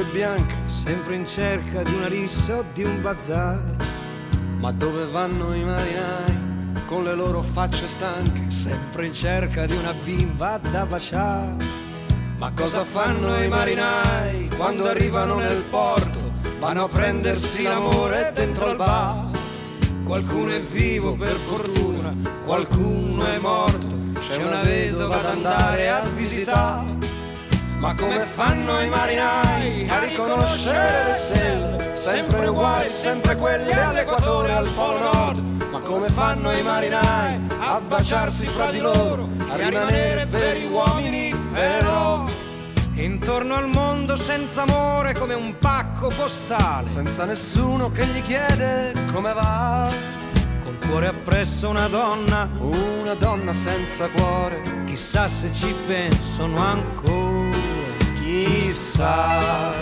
Giubbe bianche? sempre in cerca di una rissa o di un bazar, Ma dove vanno i marinai con le loro facce stanche? sempre in cerca di una bimba da baciare. Ma cosa fanno i marinai quando arrivano nel porto? Vanno a prendersi l'amore dentro al bar. Qualcuno è vivo per fortuna, qualcuno è morto. C'è una vedova da andare a visitare. Ma come fanno i marinai a riconoscere le stelle? Sempre uguali, sempre quelle all'equatore, al polo nord. Ma come fanno i marinai a baciarsi fra di loro, a rimanere veri uomini però? Intorno al mondo senza amore come un pacco postale, Senza nessuno che gli chiede come va. col cuore appresso una donna, Una donna senza cuore, chissà se ci pensano ancora. Chissà.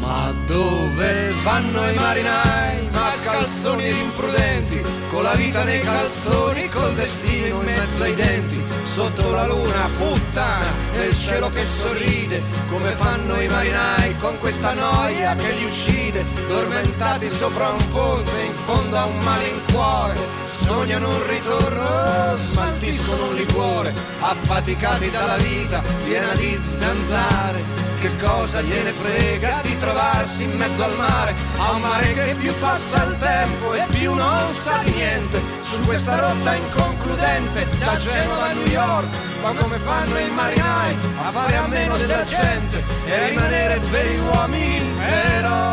Ma dove vanno i marinai? Mascalzoni ed imprudenti, con la vita nei calzoni, col destino in mezzo ai denti, sotto la luna puttana, nel cielo che sorride, come fanno i marinai con questa noia che li uccide, dormentati sopra un ponte, in fondo a un malincuore, sognano un ritorno, smaltiscono un liquore, affaticati dalla vita piena di zanzare. Che cosa gliene frega di trovarsi in mezzo al mare, a un mare che più passa il tempo e più non sa di niente, su questa rotta inconcludente da Genova a New York, ma come fanno i marinai a fare a meno della gente e a rimanere veri uomini però,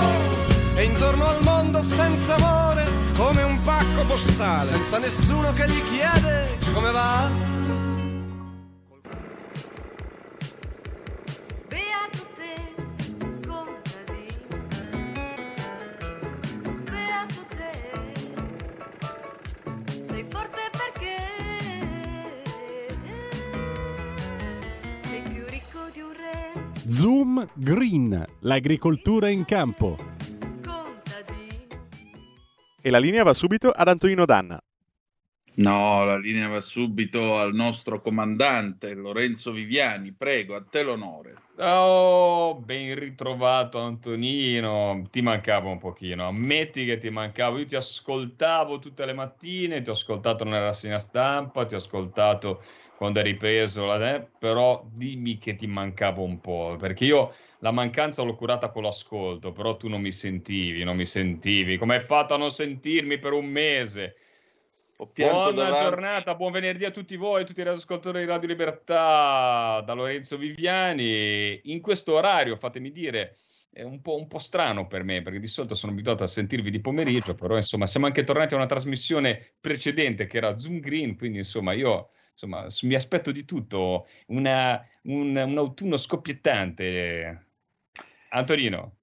e intorno al mondo senza amore, Come un pacco postale, senza nessuno che gli chiede come va. Beato te, contadino, beato te, sei forte perché? Sei più ricco di un re, Zoom Green, l'agricoltura in campo. E la linea va subito ad Antonino Danna. No, la linea va subito al nostro comandante Lorenzo Viviani. Prego, a te l'onore. Oh, ben ritrovato Antonino, ti mancavo un pochino, ammetti che ti mancavo, io ti ascoltavo tutte le mattine, ti ho ascoltato nella rassegna stampa, ti ho ascoltato quando hai ripreso, la- eh, però dimmi che ti mancavo un po', perché io la mancanza l'ho curata con l'ascolto, però tu non mi sentivi, non mi sentivi, come hai fatto a non sentirmi per un mese? Buona davanti- giornata, buon venerdì a tutti voi, a tutti i ascoltatori di Radio Libertà, da Lorenzo Viviani. In questo orario, fatemi dire, è un po', un po' strano per me, perché di solito sono abituato a sentirvi di pomeriggio, però insomma siamo anche tornati a una trasmissione precedente che era Zoom Green, quindi insomma io insomma, mi aspetto di tutto, una- un, un autunno scoppiettante. Antonino.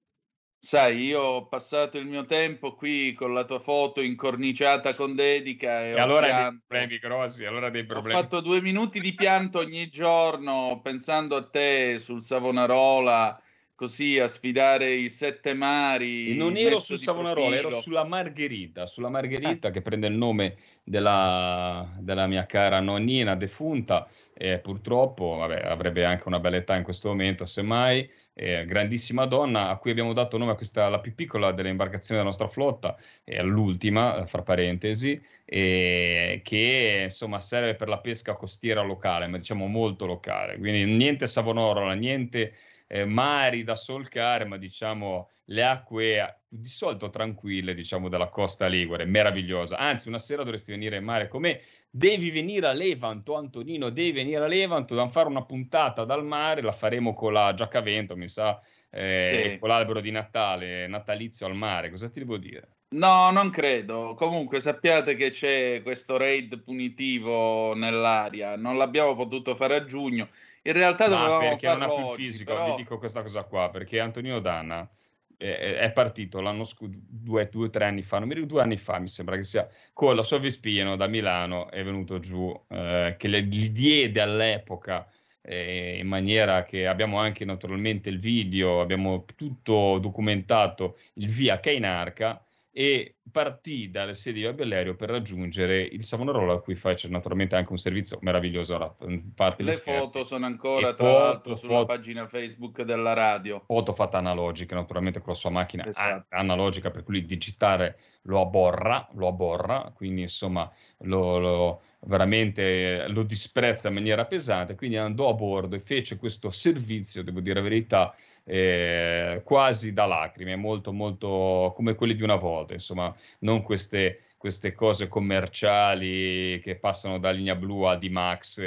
Sai, io ho passato il mio tempo qui con la tua foto incorniciata con dedica e, E ho allora dei problemi grossi, allora dei Ho problemi. fatto due minuti di pianto ogni giorno pensando a te sul Savonarola, così a sfidare i sette mari. Non ero sul Savonarola, ero profilo. sulla Margherita, sulla Margherita che prende il nome della, della mia cara nonnina defunta e purtroppo vabbè, avrebbe anche una bella età in questo momento, semmai, eh, grandissima donna a cui abbiamo dato nome a questa, la più piccola delle imbarcazioni della nostra flotta, e l'ultima, fra parentesi, e che insomma serve per la pesca costiera locale, ma diciamo molto locale, quindi niente Savonarola, niente eh, mari da solcare, ma diciamo le acque eh, di solito tranquille, diciamo, della costa ligure, meravigliosa. Anzi, una sera dovresti venire in mare con me. Devi venire a Levanto, Antonino, devi venire a Levanto, dobbiamo fare una puntata dal mare, la faremo con la giacca vento, mi sa, eh, Sì. con l'albero di Natale, natalizio al mare. Cosa ti devo dire? No, non credo. Comunque sappiate che c'è questo raid punitivo nell'aria. Non l'abbiamo potuto fare a giugno. In realtà Ma dovevamo perché non ha più oggi, fisico, però... vi dico questa cosa qua, perché Antonino Danna è partito l'anno scorso, due o tre anni fa, non mi ricordo, due anni fa mi sembra che sia, con la sua Vespino da Milano è venuto giù, eh, che le, gli diede all'epoca eh, in maniera che abbiamo anche naturalmente il video, abbiamo tutto documentato il via Cainarca e partì dalle sedi di Bellerio per raggiungere il Savonarola a cui faccio naturalmente anche un servizio meraviglioso ora, parte Le scherzi. foto sono ancora E tra foto, l'altro sulla foto. pagina Facebook della radio. foto fatta analogica, naturalmente con la sua macchina Esatto. analogica, per cui il digitale lo aborra, lo aborra, quindi insomma lo, lo- veramente lo disprezza in maniera pesante, quindi andò a bordo e fece questo servizio, devo dire la verità, eh, quasi da lacrime, molto molto come quelli di una volta, insomma, non queste, queste cose commerciali che passano da linea blu a D-Max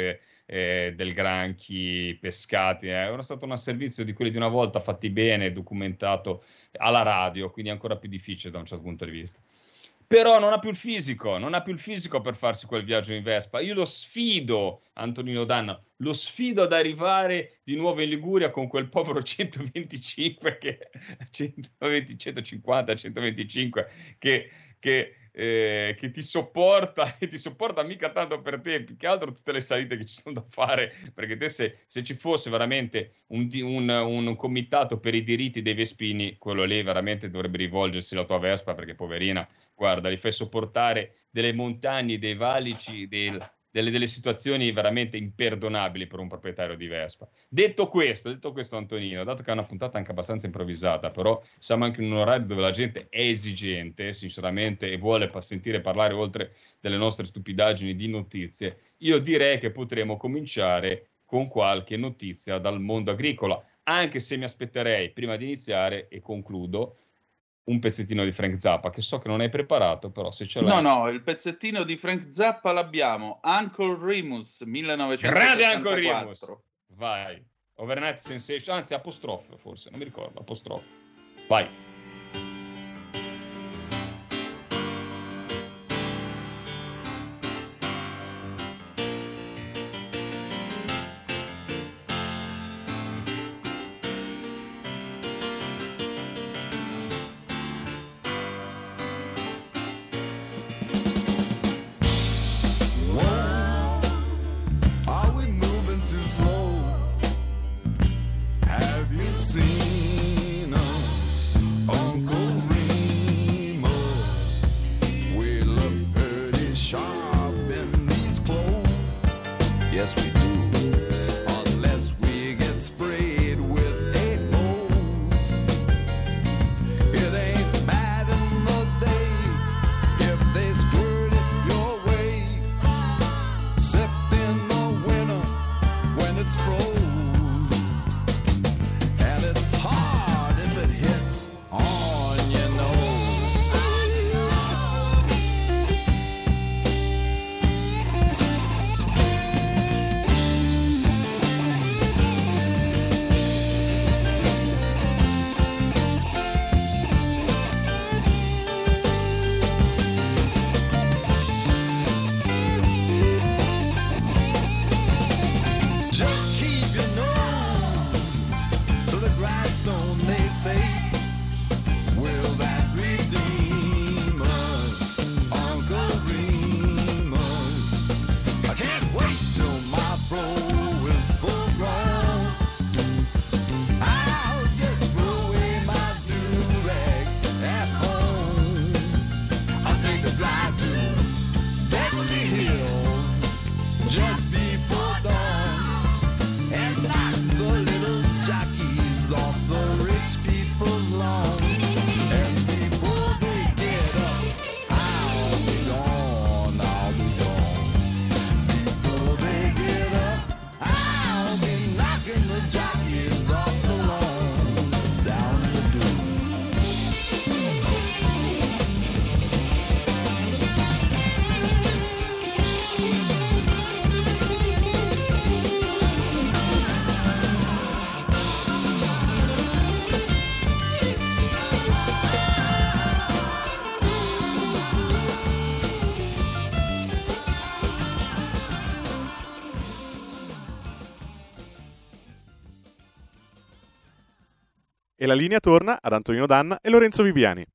eh, del granchi pescati. eh. Era stato un servizio di quelli di una volta fatti bene, documentato alla radio, quindi ancora più difficile da un certo punto di vista. Però non ha più il fisico, non ha più il fisico per farsi quel viaggio in Vespa. Io lo sfido, Antonino Danna, lo sfido ad arrivare di nuovo in Liguria con quel povero 125 che 120, 150, 125 che, che, eh, che ti sopporta e ti sopporta mica tanto per te, più che altro tutte le salite che ci sono da fare, perché te se, se ci fosse veramente un, un- un comitato per i diritti dei Vespini, quello lì veramente dovrebbe rivolgersi alla tua Vespa, perché poverina, guarda, li fai sopportare delle montagne, dei valici, del- delle, delle situazioni veramente imperdonabili per un proprietario di Vespa. Detto questo, detto questo Antonino, dato che è una puntata anche abbastanza improvvisata, però siamo anche in un orario dove la gente è esigente, sinceramente, e vuole sentire parlare oltre delle nostre stupidaggini di notizie, io direi che potremo cominciare con qualche notizia dal mondo agricolo, anche se mi aspetterei, prima di iniziare, e concludo, un pezzettino di Frank Zappa, che so che non hai preparato, però se ce No, l'hai... no, il pezzettino di Frank Zappa l'abbiamo. Uncle Remus, 1974. Grande Uncle Remus! Vai. Overnight Sensation, anzi apostrofe forse, non mi ricordo, apostrofe. Vai. La linea torna ad Antonino Danna e Lorenzo Viviani.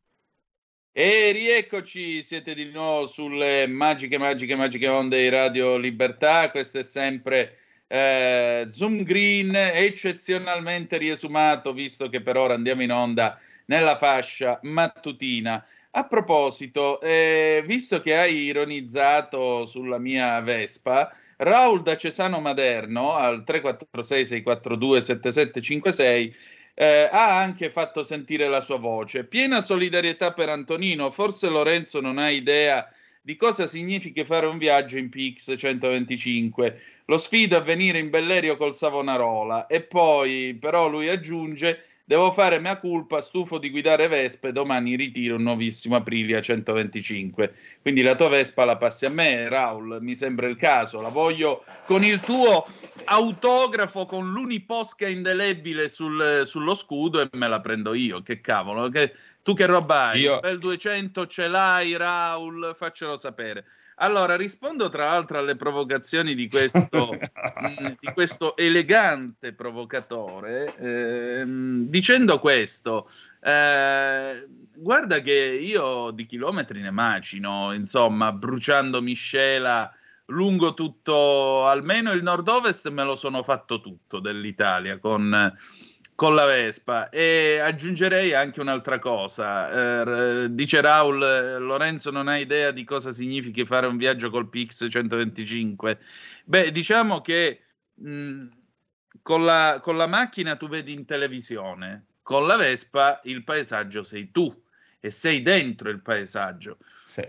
E rieccoci, siete di nuovo sulle magiche, magiche, magiche onde di Radio Libertà. Questo è sempre eh, Zoom Green, eccezionalmente riesumato, visto che per ora andiamo in onda nella fascia mattutina. A proposito, eh, visto che hai ironizzato sulla mia Vespa, Raul da Cesano Maderno al 346 642 7756 eh, ha anche fatto sentire la sua voce. Piena solidarietà per Antonino, forse Lorenzo non ha idea di cosa significhi fare un viaggio in PX 125. Lo sfido a venire in Bellerio col Savonarola e poi però lui aggiunge Devo fare mea culpa, stufo di guidare Vespe, domani ritiro un nuovissimo Aprilia 125. Quindi la tua Vespa la passi a me, Raul, mi sembra il caso. La voglio con il tuo autografo, con l'uniposca indelebile sul, sullo scudo e me la prendo io. Che cavolo, che, tu che roba hai? Io... Il 200 ce l'hai, Raul? Faccelo sapere. Allora, rispondo tra l'altro alle provocazioni di questo, mh, mm, di questo elegante provocatore ehm, dicendo questo. Eh, guarda che io di chilometri ne macino, insomma, bruciando miscela lungo tutto, almeno il nord-ovest me lo sono fatto tutto dell'Italia con con la Vespa e aggiungerei anche un'altra cosa. Eh, dice Raul, Lorenzo non ha idea di cosa significhi fare un viaggio col Pix 125. Beh, diciamo che mh, con, la, con la macchina tu vedi in televisione, con la Vespa il paesaggio sei tu e sei dentro il paesaggio.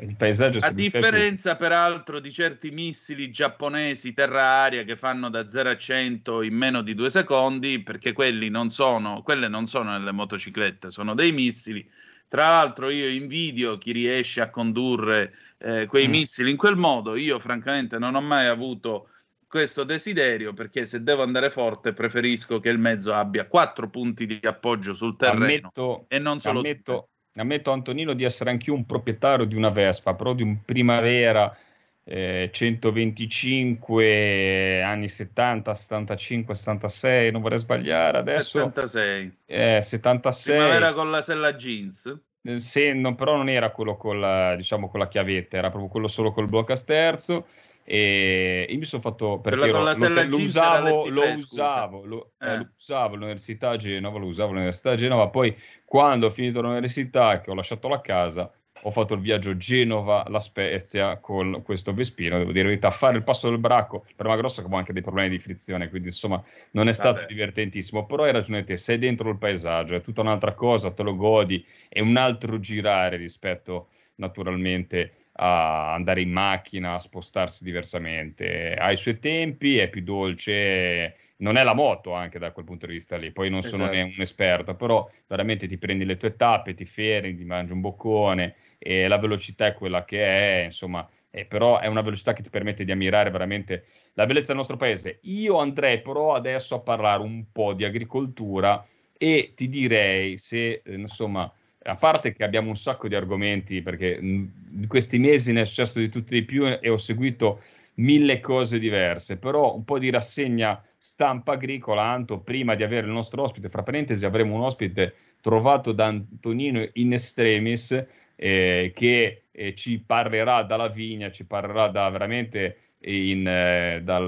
Il paesaggio a differenza peraltro di certi missili giapponesi terra-aria che fanno da 0 a 100 in meno di due secondi, perché quelli non sono, quelle non sono nelle motociclette, sono dei missili. Tra l'altro io invidio chi riesce a condurre eh, quei mm. missili in quel modo. Io francamente non ho mai avuto questo desiderio perché se devo andare forte preferisco che il mezzo abbia quattro punti di appoggio sul terreno ammetto, e non solo ammetto, ammetto Antonino di essere anch'io un proprietario di una Vespa, però di un Primavera eh, 125 anni 70, 75, 76, non vorrei sbagliare adesso. 76. Eh, 76. Primavera con la sella jeans. Eh, se, no, però non era quello con la, diciamo, con la chiavetta, era proprio quello solo col blocco a sterzo e io mi sono fatto perché ero, lo, lo, usavo, lo, usavo, lo, eh. Eh, lo usavo all'università a Genova, lo usavo all'università a Genova, poi quando ho finito l'università che ho lasciato la casa ho fatto il viaggio Genova-La Spezia con questo Vespino, devo dire la verità, fare il passo del bracco per Magrosso che avevo anche dei problemi di frizione, quindi insomma non è stato Vabbè. divertentissimo, però hai ragione te, sei dentro il paesaggio, è tutta un'altra cosa, te lo godi, è un altro girare rispetto naturalmente a andare in macchina, a spostarsi diversamente. Ha i suoi tempi, è più dolce, non è la moto anche da quel punto di vista lì. Poi non sono esatto. un esperto, però veramente ti prendi le tue tappe, ti fermi, ti mangi un boccone e la velocità è quella che è, insomma, eh, però è una velocità che ti permette di ammirare veramente la bellezza del nostro paese. Io andrei però adesso a parlare un po' di agricoltura e ti direi se, eh, insomma, a parte che abbiamo un sacco di argomenti, perché in questi mesi ne è successo di tutti di più e ho seguito mille cose diverse, però un po' di rassegna stampa agricola, Anto, prima di avere il nostro ospite, fra parentesi avremo un ospite trovato da Antonino in extremis, eh, che eh, ci parlerà dalla vigna, ci parlerà da veramente in, eh, dal,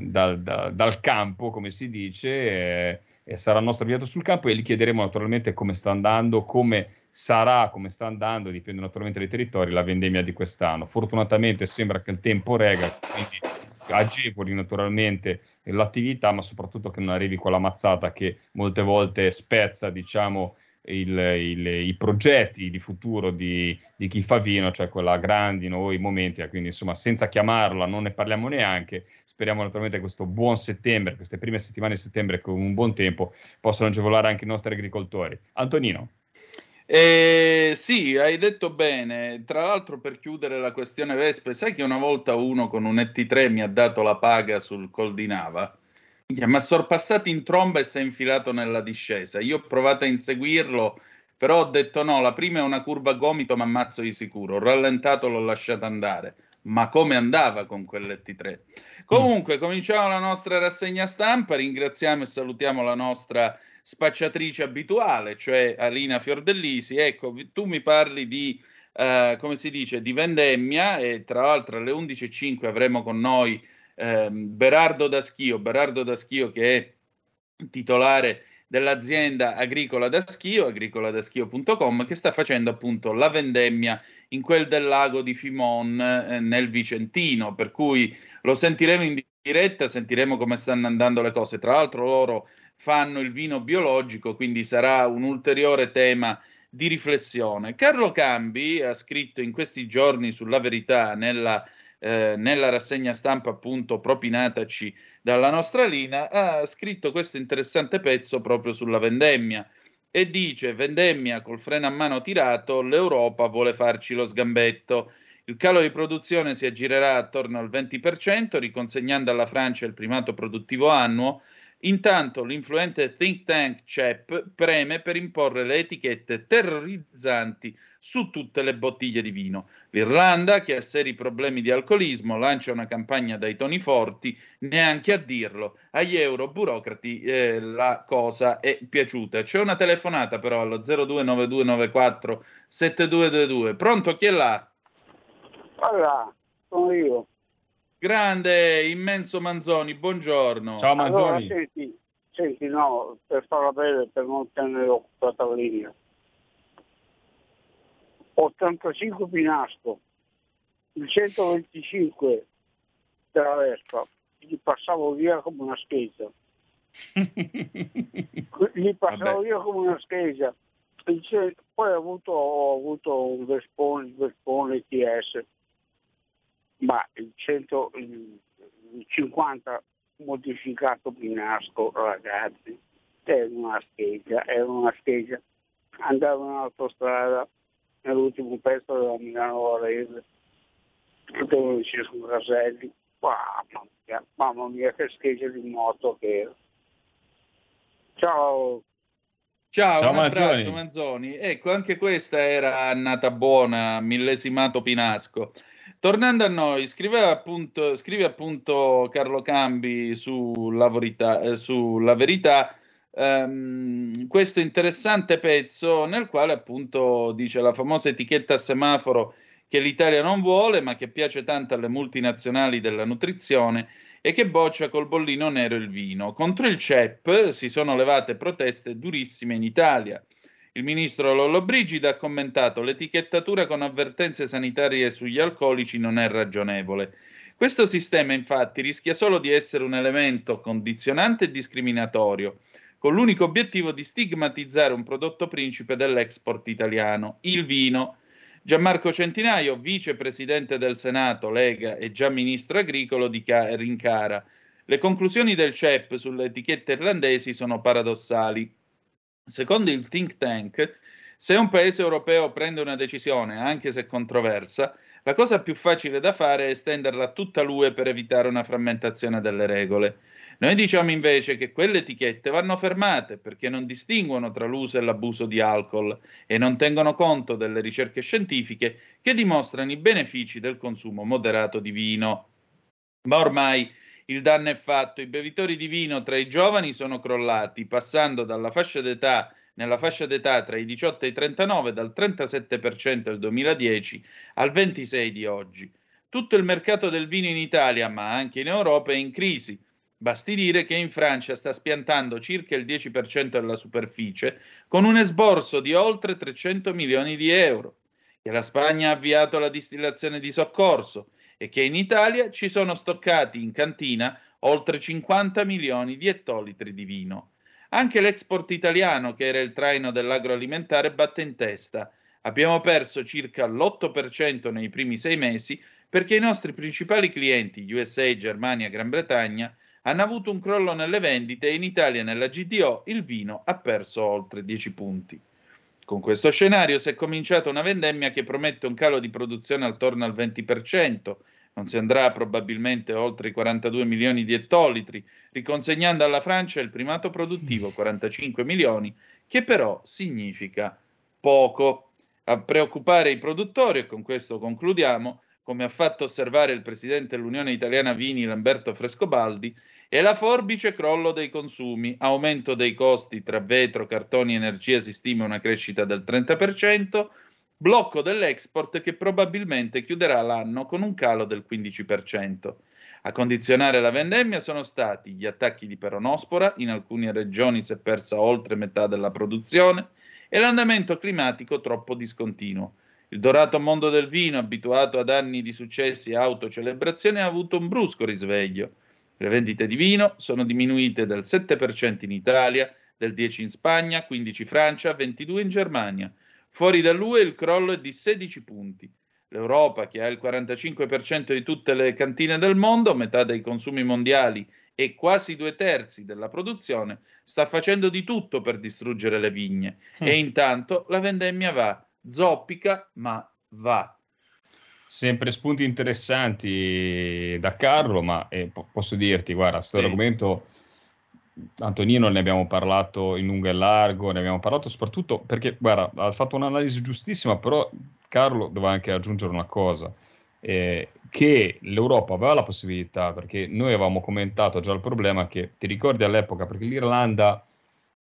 dal, dal, dal, campo, come si dice, eh, nostro inviato sul campo e gli chiederemo naturalmente come sta andando, come sarà, come sta andando, dipende naturalmente dai territori, la vendemmia di quest'anno. Fortunatamente sembra che il tempo rega, quindi agevoli naturalmente l'attività, ma soprattutto che non arrivi quella mazzata che molte volte spezza, diciamo, il, il, i progetti di futuro di, di, chi fa vino, cioè quella grandino o i momenti, quindi insomma senza chiamarla non ne parliamo neanche, speriamo naturalmente che questo buon settembre, queste prime settimane di settembre con un buon tempo possano agevolare anche i nostri agricoltori. Antonino. Eh, sì, hai detto bene. Tra l'altro, per chiudere la questione Vespe, sai che una volta uno con un ET3 mi ha dato la paga sul Col di Nava? Ma sorpassato in tromba e si è infilato nella discesa. Io ho provato a inseguirlo, però ho detto no, la prima è una curva gomito, ma ammazzo di sicuro. Ho rallentato, l'ho lasciato andare. Ma come andava con quell'ET3? Comunque, cominciamo la nostra rassegna stampa. Ringraziamo e salutiamo la nostra spacciatrice abituale, cioè Alina Fiordellisi. Ecco, tu mi parli di, eh, come si dice, di vendemmia e tra l'altro alle 11.05 avremo con noi eh, Berardo Daschio, Berardo Daschio che è titolare dell'azienda agricola da schio, agricoladaschio.com, che sta facendo appunto la vendemmia in quel del lago di Fimon eh, nel Vicentino, per cui lo sentiremo in diretta, sentiremo come stanno andando le cose. Tra l'altro loro fanno il vino biologico, quindi sarà un ulteriore tema di riflessione. Carlo Cambi ha scritto in questi giorni sulla verità nella, eh, nella rassegna stampa appunto propinataci dalla nostra linea, ha scritto questo interessante pezzo proprio sulla vendemmia e dice vendemmia col freno a mano tirato, l'Europa vuole farci lo sgambetto. Il calo di produzione si aggirerà attorno al 20%, riconsegnando alla Francia il primato produttivo annuo. Intanto l'influente think tank CEP preme per imporre le etichette terrorizzanti su tutte le bottiglie di vino. L'Irlanda, che ha seri problemi di alcolismo, lancia una campagna dai toni forti, neanche a dirlo. Agli euro burocrati eh, la cosa è piaciuta. C'è una telefonata però allo 029294 7222. Pronto, chi è là? Allora, sono io. Grande, immenso Manzoni, buongiorno. Ciao Manzoni. Allora, senti, senti, no, per farla breve, per non tenere occupata la linea. 85 Pinasco, il 125 della Vespa, gli passavo via come una scheggia. gli passavo Vabbè. via come una scheggia. Poi ho avuto, ho avuto un Vespone, il Vespone TS, ma il, 100, il il 50 modificato Pinasco, ragazzi, era una scheggia, era una scheggia. Andavo in autostrada nell'ultimo pezzo della Milano Varese, dove ci sono Caselli, mamma mia, mamma mia che scheggia di moto che era. Ciao. Ciao, Ciao, un abbraccio Manzoni. Manzoni. Ecco, anche questa era annata buona, millesimato Pinasco. Tornando a noi, scriveva appunto, scrive appunto Carlo Cambi sulla verità, eh, sulla verità ehm, questo interessante pezzo nel quale appunto dice la famosa etichetta a semaforo che l'Italia non vuole, ma che piace tanto alle multinazionali della nutrizione e che boccia col bollino nero il vino. Contro il CEP si sono levate proteste durissime in Italia. Il ministro Lollobrigida ha commentato l'etichettatura con avvertenze sanitarie sugli alcolici non è ragionevole. Questo sistema infatti rischia solo di essere un elemento condizionante e discriminatorio, con l'unico obiettivo di stigmatizzare un prodotto principe dell'export italiano, il vino. Gianmarco Centinaio, vicepresidente del Senato, Lega e già ministro agricolo, dica- rincara. Le conclusioni del CEP sulle etichette irlandesi sono paradossali. Secondo il think tank, se un paese europeo prende una decisione, anche se controversa, la cosa più facile da fare è estenderla a tutta l'UE per evitare una frammentazione delle regole. Noi diciamo invece che quelle etichette vanno fermate perché non distinguono tra l'uso e l'abuso di alcol e non tengono conto delle ricerche scientifiche che dimostrano i benefici del consumo moderato di vino. Ma ormai il danno è fatto, i bevitori di vino tra i giovani sono crollati, passando dalla fascia d'età nella fascia d'età tra i 18 e i 39 dal 37% del 2010 al 26% di oggi. Tutto il mercato del vino in Italia, ma anche in Europa, è in crisi. Basti dire che in Francia sta spiantando circa il 10% della superficie con un esborso di oltre 300 milioni di euro, che la Spagna ha avviato la distillazione di soccorso e che in Italia ci sono stoccati in cantina oltre 50 milioni di ettolitri di vino. Anche l'export italiano, che era il traino dell'agroalimentare, batte in testa. Abbiamo perso circa l'8% nei primi sei mesi perché i nostri principali clienti, USA, Germania, Gran Bretagna, hanno avuto un crollo nelle vendite e in Italia nella GDO il vino ha perso oltre 10 punti. Con questo scenario si è cominciata una vendemmia che promette un calo di produzione attorno al 20%, non si andrà probabilmente oltre i 42 milioni di ettolitri, riconsegnando alla Francia il primato produttivo 45 milioni, che però significa poco. A preoccupare i produttori, e con questo concludiamo, come ha fatto osservare il presidente dell'Unione Italiana Vini Lamberto Frescobaldi, E la forbice crollo dei consumi, aumento dei costi tra vetro, cartoni e energia si stima una crescita del 30%, blocco dell'export che probabilmente chiuderà l'anno con un calo del 15%. A condizionare la vendemmia sono stati gli attacchi di peronospora, in alcune regioni si è persa oltre metà della produzione, e l'andamento climatico troppo discontinuo. Il dorato mondo del vino, abituato ad anni di successi e autocelebrazione, ha avuto un brusco risveglio. Le vendite di vino sono diminuite del 7% in Italia, del 10% in Spagna, 15% in Francia, 22% in Germania. Fuori dall'UE il crollo è di 16 punti. L'Europa, che ha il 45% di tutte le cantine del mondo, metà dei consumi mondiali e quasi due terzi della produzione, sta facendo di tutto per distruggere le vigne. Mm. E intanto la vendemmia va, zoppica, ma va. Sempre spunti interessanti da Carlo, ma eh, posso dirti, guarda, questo sì. argomento, Antonino ne abbiamo parlato in lungo e largo, ne abbiamo parlato soprattutto perché, guarda, ha fatto un'analisi giustissima, però Carlo doveva anche aggiungere una cosa, eh, che l'Europa aveva la possibilità, perché noi avevamo commentato già il problema che, ti ricordi all'epoca, perché l'Irlanda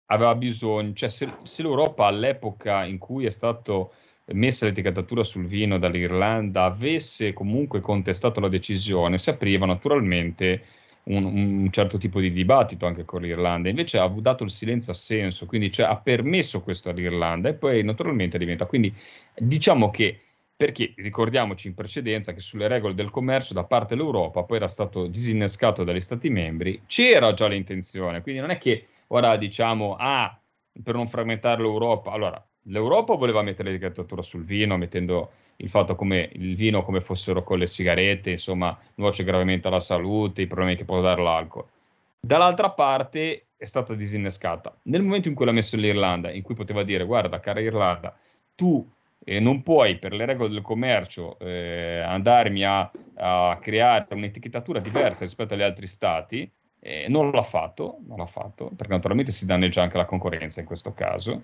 aveva bisogno, cioè se, se l'Europa all'epoca in cui è stato messa l'etichettatura sul vino dall'Irlanda avesse comunque contestato la decisione, si apriva naturalmente un, un, certo tipo di dibattito anche con l'Irlanda. Invece ha dato il silenzio assenso, quindi cioè, ha permesso questo all'Irlanda e poi naturalmente diventa. Quindi diciamo che perché ricordiamoci in precedenza che sulle regole del commercio da parte dell'Europa poi era stato disinnescato dagli Stati membri, c'era già l'intenzione, quindi non è che ora diciamo ah per non frammentare l'Europa, allora l'Europa voleva mettere l'etichettatura sul vino, mettendo il fatto come il vino come fossero con le sigarette, insomma, nuoce gravemente alla salute, i problemi che può dare l'alcol. Dall'altra parte è stata disinnescata. Nel momento in cui l'ha messo l'Irlanda, in cui poteva dire, guarda, cara Irlanda, tu eh, non puoi per le regole del commercio eh, andarmi a, a, creare un'etichettatura diversa rispetto agli altri stati, eh, non l'ha fatto, non l'ha fatto, perché naturalmente si danneggia anche la concorrenza in questo caso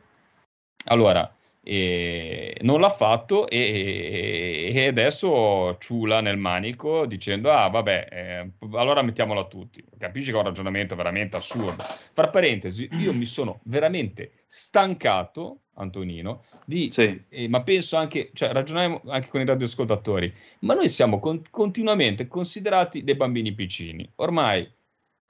allora, eh, non l'ha fatto e, e, adesso ciula nel manico dicendo ah vabbè eh, allora mettiamola a tutti. Capisci che è un ragionamento veramente assurdo. Fra parentesi io mi sono veramente stancato Antonino di sì. eh, ma penso anche cioè ragioniamo anche con i radioascoltatori ma noi siamo con, continuamente considerati dei bambini piccini. Ormai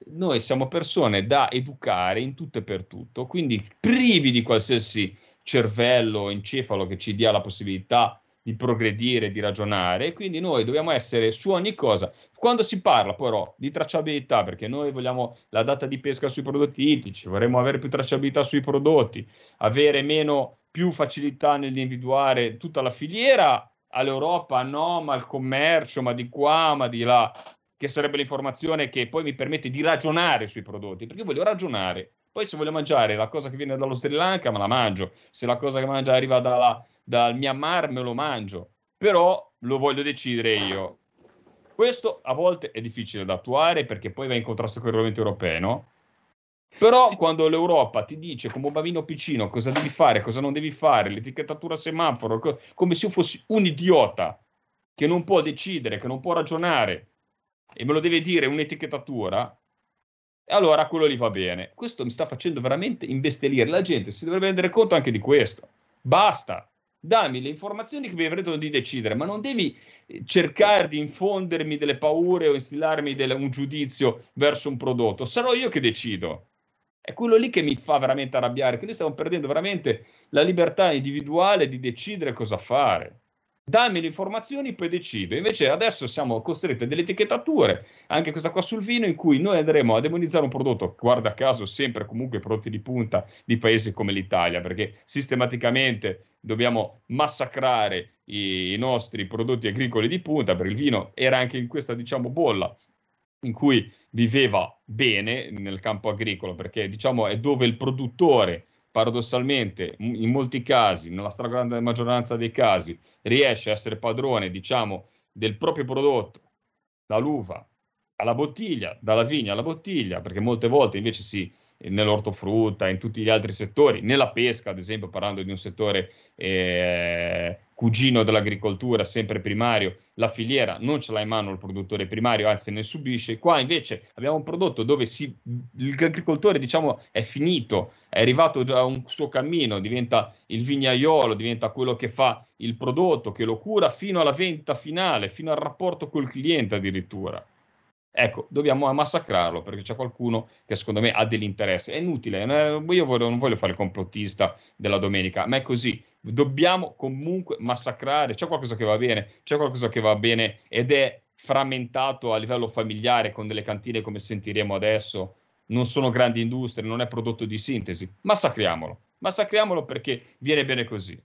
noi siamo persone da educare in tutto e per tutto quindi privi di qualsiasi cervello, encefalo che ci dia la possibilità di progredire, di ragionare, quindi noi dobbiamo essere su ogni cosa. Quando si parla però di tracciabilità, perché noi vogliamo la data di pesca sui prodotti ittici, vorremmo avere più tracciabilità sui prodotti, avere meno, più facilità nell'individuare tutta la filiera, all'Europa no, ma al commercio, ma di qua, ma di là, che sarebbe l'informazione che poi mi permette di ragionare sui prodotti, perché io voglio ragionare, poi se voglio mangiare la cosa che viene dallo Sri Lanka, me la mangio. Se la cosa che mangio arriva dalla, dal Myanmar, me lo mangio. Però lo voglio decidere io. Questo a volte è difficile da attuare perché poi va in contrasto con il regolamento europeo, no? Però quando l'Europa ti dice come un bambino piccino cosa devi fare, cosa non devi fare, l'etichettatura semaforo, co- come se io fossi un idiota che non può decidere, che non può ragionare e me lo deve dire un'etichettatura, e allora quello lì va bene. Questo mi sta facendo veramente imbestialire. La gente si dovrebbe rendere conto anche di questo. Basta. Dammi le informazioni che mi avrebbero di decidere, ma non devi eh, cercare di infondermi delle paure o instillarmi del, un giudizio verso un prodotto. Sarò io che decido. È quello lì che mi fa veramente arrabbiare, che noi stiamo perdendo veramente la libertà individuale di decidere cosa fare dammi le informazioni, poi decido. Invece adesso siamo costretti a delle etichettature, anche questa qua sul vino, in cui noi andremo a demonizzare un prodotto, guarda caso, sempre comunque prodotti di punta di paesi come l'Italia, perché sistematicamente dobbiamo massacrare i, i nostri prodotti agricoli di punta, perché il vino era anche in questa, diciamo, bolla in cui viveva bene nel campo agricolo, perché diciamo è dove il produttore paradossalmente, in molti casi, nella stragrande maggioranza dei casi, riesce a essere padrone, diciamo, del proprio prodotto, dall'uva alla bottiglia, dalla vigna alla bottiglia, perché molte volte invece si nell'ortofrutta, in tutti gli altri settori, nella pesca, ad esempio, parlando di un settore eh, cugino dell'agricoltura, sempre primario, la filiera non ce l'ha in mano il produttore primario, anzi ne subisce. Qua invece abbiamo un prodotto dove si, l'agricoltore diciamo è finito, è arrivato a un suo cammino, diventa il vignaiolo, diventa quello che fa il prodotto, che lo cura fino alla vendita finale, fino al rapporto col cliente addirittura. Ecco, dobbiamo massacrarlo perché c'è qualcuno che secondo me ha dell'interesse. È inutile, io non voglio fare il complottista della domenica, ma è così. Dobbiamo comunque massacrare. C'è qualcosa che va bene, c'è qualcosa che va bene ed è frammentato a livello familiare con delle cantine come sentiremo adesso. Non sono grandi industrie, non è prodotto di sintesi. Massacriamolo, massacriamolo perché viene bene così.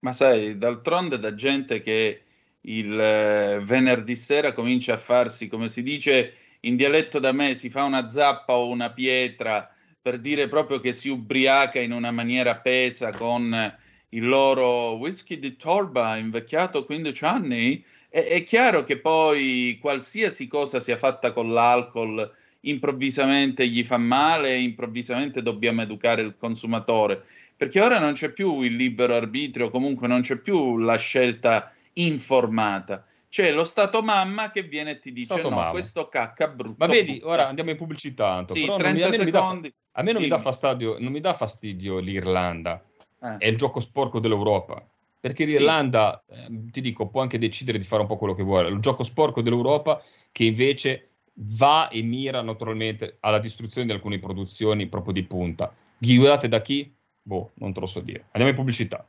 Ma sai, d'altronde da gente che il eh, venerdì sera comincia a farsi, come si dice in dialetto da me, si fa una zappa o una pietra per dire proprio che si ubriaca in una maniera pesa con il loro whisky di Torba invecchiato 15 anni, è, è chiaro che poi qualsiasi cosa sia fatta con l'alcol improvvisamente gli fa male, improvvisamente dobbiamo educare il consumatore, perché ora non c'è più il libero arbitrio, comunque non c'è più la scelta informata. C'è lo stato mamma che viene e ti dice stato no, mamma. questo cacca brutto. Ma vedi, ora andiamo in pubblicità, Anto, sì, 30 mi, a, secondi. A me non mi, dà fastidio, non mi dà fastidio l'Irlanda, eh. è il gioco sporco dell'Europa. Perché l'Irlanda, sì. eh, ti dico, può anche decidere di fare un po' quello che vuole. Il gioco sporco dell'Europa che invece va e mira naturalmente alla distruzione di alcune produzioni proprio di punta. Guidate da chi? Boh, non te lo so dire. Andiamo in pubblicità.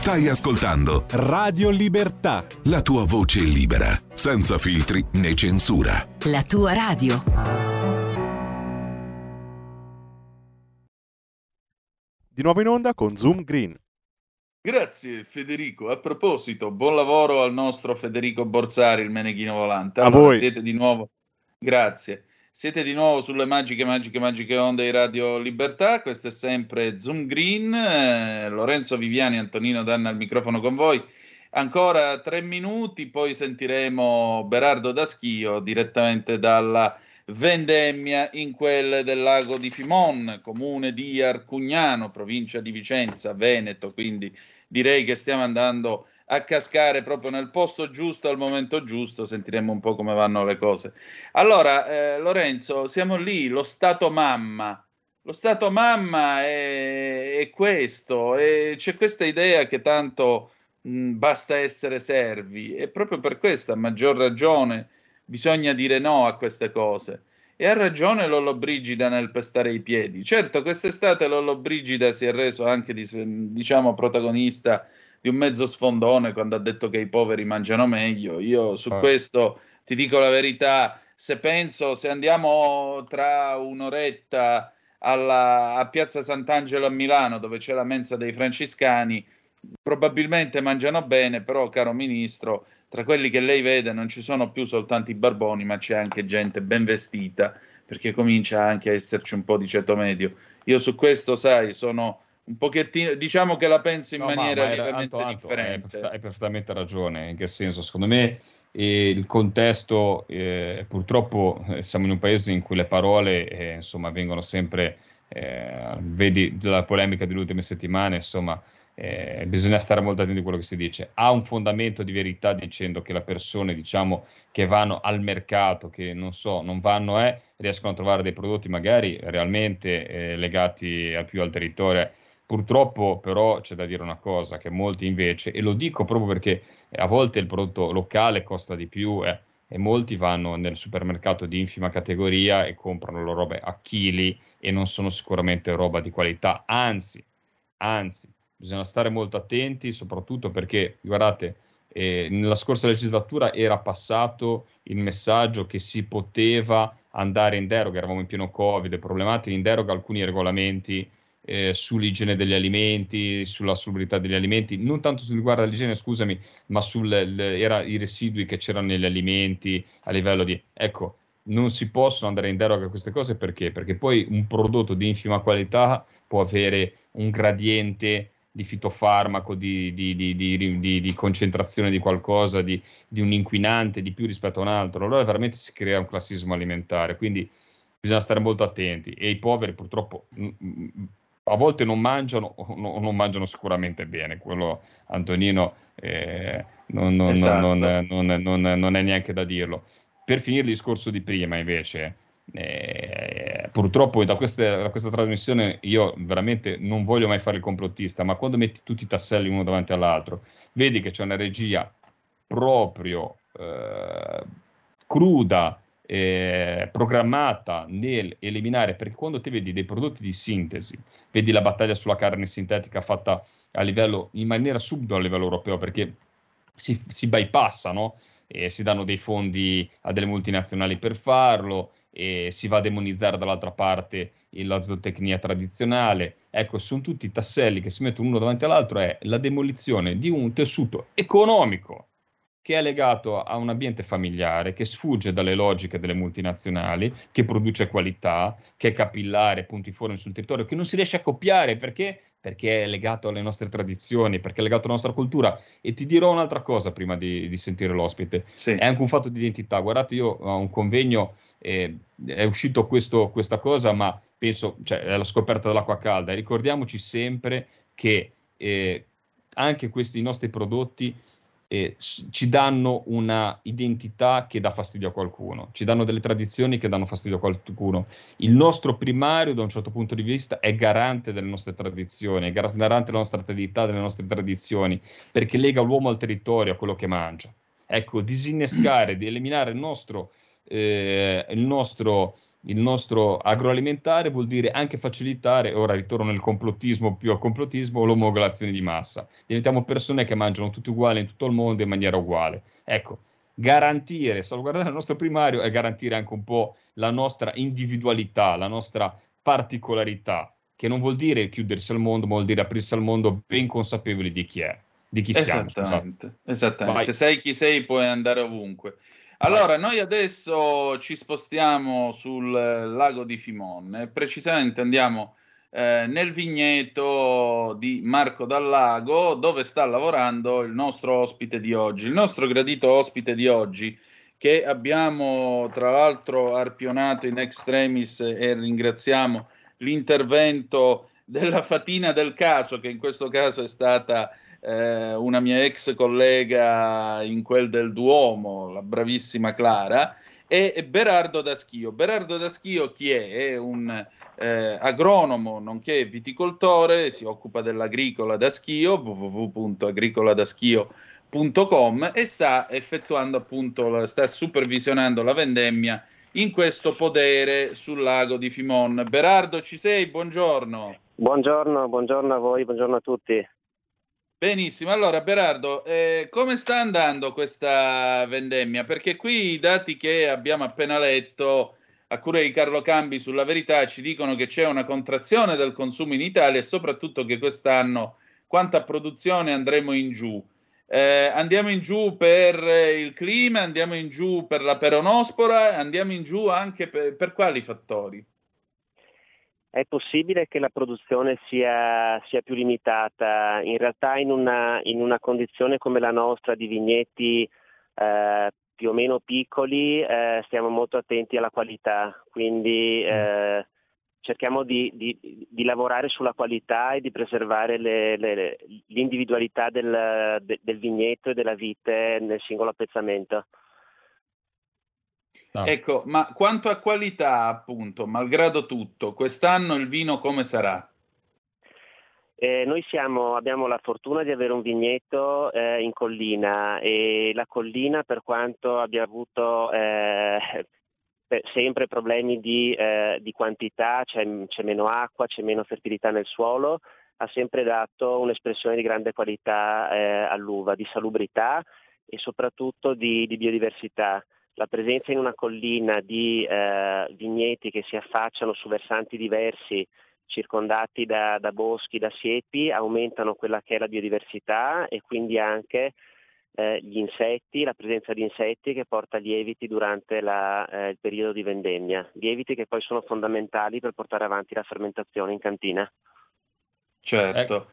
Stai ascoltando Radio Libertà. La tua voce libera, senza filtri né censura. La tua radio. Di nuovo in onda con Zoom Green. Grazie Federico. A proposito, buon lavoro al nostro Federico Borsari, il Meneghino Volante. Allora, A voi. Siete di nuovo. Grazie. Siete di nuovo sulle magiche, magiche, magiche onde di Radio Libertà. Questo è sempre Zoom Green. Eh, Lorenzo Viviani, Antonino Danna al microfono con voi. Ancora tre minuti, poi sentiremo Berardo Daschio direttamente dalla vendemmia in quelle del lago di Fimon, comune di Arcugnano, provincia di Vicenza, Veneto. Quindi direi che stiamo andando a cascare proprio nel posto giusto al momento giusto, sentiremo un po' come vanno le cose. Allora, eh, Lorenzo, siamo lì, lo Stato mamma. Lo Stato mamma è, è questo, e c'è questa idea che tanto mh, basta essere servi, e proprio per questa, a maggior ragione, bisogna dire no a queste cose. E ha ragione Lollo Brigida nel pestare i piedi. Certo, quest'estate Lollo Brigida si è reso anche, diciamo, protagonista di un mezzo sfondone quando ha detto che i poveri mangiano meglio. Io su ah. questo ti dico la verità, se penso, se andiamo tra un'oretta alla, a Piazza Sant'Angelo a Milano dove c'è la mensa dei francescani, probabilmente mangiano bene, però caro ministro, tra quelli che lei vede non ci sono più soltanto i barboni, ma c'è anche gente ben vestita, perché comincia anche a esserci un po' di ceto medio. Io su questo, sai, sono un pochettino, diciamo che la penso in no, maniera ma, ma lievemente Anto, differente. Anto, hai, perfettamente ragione, in che senso? Secondo me eh, il contesto, eh, purtroppo eh, siamo in un paese in cui le parole eh, insomma, vengono sempre, eh, vedi la polemica delle ultime settimane, insomma, eh, bisogna stare molto attenti a quello che si dice. Ha un fondamento di verità dicendo che le persone, diciamo, che vanno al mercato, che non so, non vanno, eh, riescono a trovare dei prodotti magari realmente legati a più al territorio Purtroppo però c'è da dire una cosa, che molti invece, e lo dico proprio perché a volte il prodotto locale costa di più eh, e molti vanno nel supermercato di infima categoria e comprano le robe a chili e non sono sicuramente roba di qualità, anzi, anzi, bisogna stare molto attenti, soprattutto perché, guardate, eh, nella scorsa legislatura era passato il messaggio che si poteva andare in deroga, eravamo in pieno Covid, problematiche, in deroga alcuni regolamenti eh, sull'igiene degli alimenti, sulla salubrità degli alimenti, non tanto riguardo all'igiene, scusami, ma sui residui che c'erano negli alimenti a livello di... Ecco, non si possono andare in deroga a queste cose perché? Perché poi un prodotto di infima qualità può avere un gradiente di fitofarmaco, di, di, di, di concentrazione di qualcosa, di, un inquinante di più rispetto a un altro, allora veramente si crea un classismo alimentare. Quindi bisogna stare molto attenti e i poveri purtroppo a volte non mangiano o non mangiano sicuramente bene. Quello Antonino eh, non, non, esatto. non, non, è neanche da dirlo. Per finire il discorso di prima, invece, eh, purtroppo da, queste, da, questa trasmissione io veramente non voglio mai fare il complottista, ma quando metti tutti i tasselli uno davanti all'altro, vedi che c'è una regia proprio eh, cruda, eh, programmata nel eliminare, perché quando ti vedi dei prodotti di sintesi, vedi la battaglia sulla carne sintetica fatta a livello, in maniera subdola a livello europeo, perché si, si bypassano e si danno dei fondi a delle multinazionali per farlo, e si va a demonizzare dall'altra parte la zootecnia tradizionale. Ecco, sono tutti tasselli che si mettono uno davanti all'altro, è la demolizione di un tessuto economico che è legato a un ambiente familiare, che sfugge dalle logiche delle multinazionali, che produce qualità, che è capillare, puntiforme sul territorio, che non si riesce a copiare perché perché è legato alle nostre tradizioni, perché è legato alla nostra cultura. E ti dirò un'altra cosa prima di, di sentire l'ospite. Sì. È anche un fatto di identità. Guardate, io ho un convegno, eh, è uscito questo, questa cosa, ma penso, cioè, è la scoperta dell'acqua calda. E ricordiamoci sempre che eh, anche questi nostri prodotti eh, ci danno una identità che dà fastidio a qualcuno, ci danno delle tradizioni che danno fastidio a qualcuno. Il nostro primario, da un certo punto di vista, è garante delle nostre tradizioni, è garante della nostra identità, delle nostre tradizioni, perché lega l'uomo al territorio, a quello che mangia. Ecco, disinnescare, di eliminare il nostro, eh, il nostro il nostro agroalimentare vuol dire anche facilitare, ora ritorno nel complottismo più al complottismo, l'omologazione di massa. Diventiamo persone che mangiano tutti uguali in tutto il mondo in maniera uguale. Ecco, garantire, salvaguardare il nostro primario è garantire anche un po' la nostra individualità, la nostra particolarità, che non vuol dire chiudersi al mondo, ma vuol dire aprirsi al mondo ben consapevoli di chi è, di chi siamo. Esattamente, esattamente. se sai chi sei puoi andare ovunque. Allora, noi adesso ci spostiamo sul lago di Fimon, precisamente andiamo eh, nel vigneto di Marco Dallago, dove sta lavorando il nostro ospite di oggi. Il nostro gradito ospite di oggi, che abbiamo tra l'altro arpionato in extremis e ringraziamo l'intervento della fatina del caso, che in questo caso è stata eh, una mia ex collega in quel del Duomo, la bravissima Clara, e Berardo Daschio. Berardo Daschio chi è? È un eh, agronomo nonché viticoltore, si occupa dell'agricola da schio, www.agricoladaschio.com e sta effettuando appunto, sta supervisionando la vendemmia in questo podere sul lago di Fimon. Berardo, ci sei? Buongiorno. Buongiorno, buongiorno a voi, buongiorno a tutti. Benissimo, allora Berardo, eh, come sta andando questa vendemmia? Perché qui i dati che abbiamo appena letto a cura di Carlo Cambi sulla verità ci dicono che c'è una contrazione del consumo in Italia e soprattutto che quest'anno quanta produzione andremo in giù. Eh, andiamo in giù per il clima, andiamo in giù per la peronospora, andiamo in giù anche per, per quali fattori? È possibile che la produzione sia, sia più limitata. In realtà in una, in una, condizione come la nostra di vigneti eh, più o meno piccoli eh, stiamo molto attenti alla qualità, quindi mm. eh, cerchiamo di, di, di, lavorare sulla qualità e di preservare le, le, l'individualità del, del vigneto e della vite nel singolo appezzamento. No. Ecco, ma quanto a qualità, appunto, malgrado tutto, quest'anno il vino come sarà? Eh, noi siamo, abbiamo la fortuna di avere un vigneto eh, in collina e la collina per quanto abbia avuto eh, sempre problemi di, eh, di quantità, c'è, c'è, meno acqua, c'è meno fertilità nel suolo, ha sempre dato un'espressione di grande qualità eh, all'uva, di salubrità e soprattutto di, di biodiversità la presenza in una collina di eh, vigneti che si affacciano su versanti diversi, circondati da, da, boschi, da siepi, aumentano quella che è la biodiversità e quindi anche eh, gli insetti, la presenza di insetti che porta lieviti durante la, eh, il periodo di vendemmia, lieviti che poi sono fondamentali per portare avanti la fermentazione in cantina. Certo.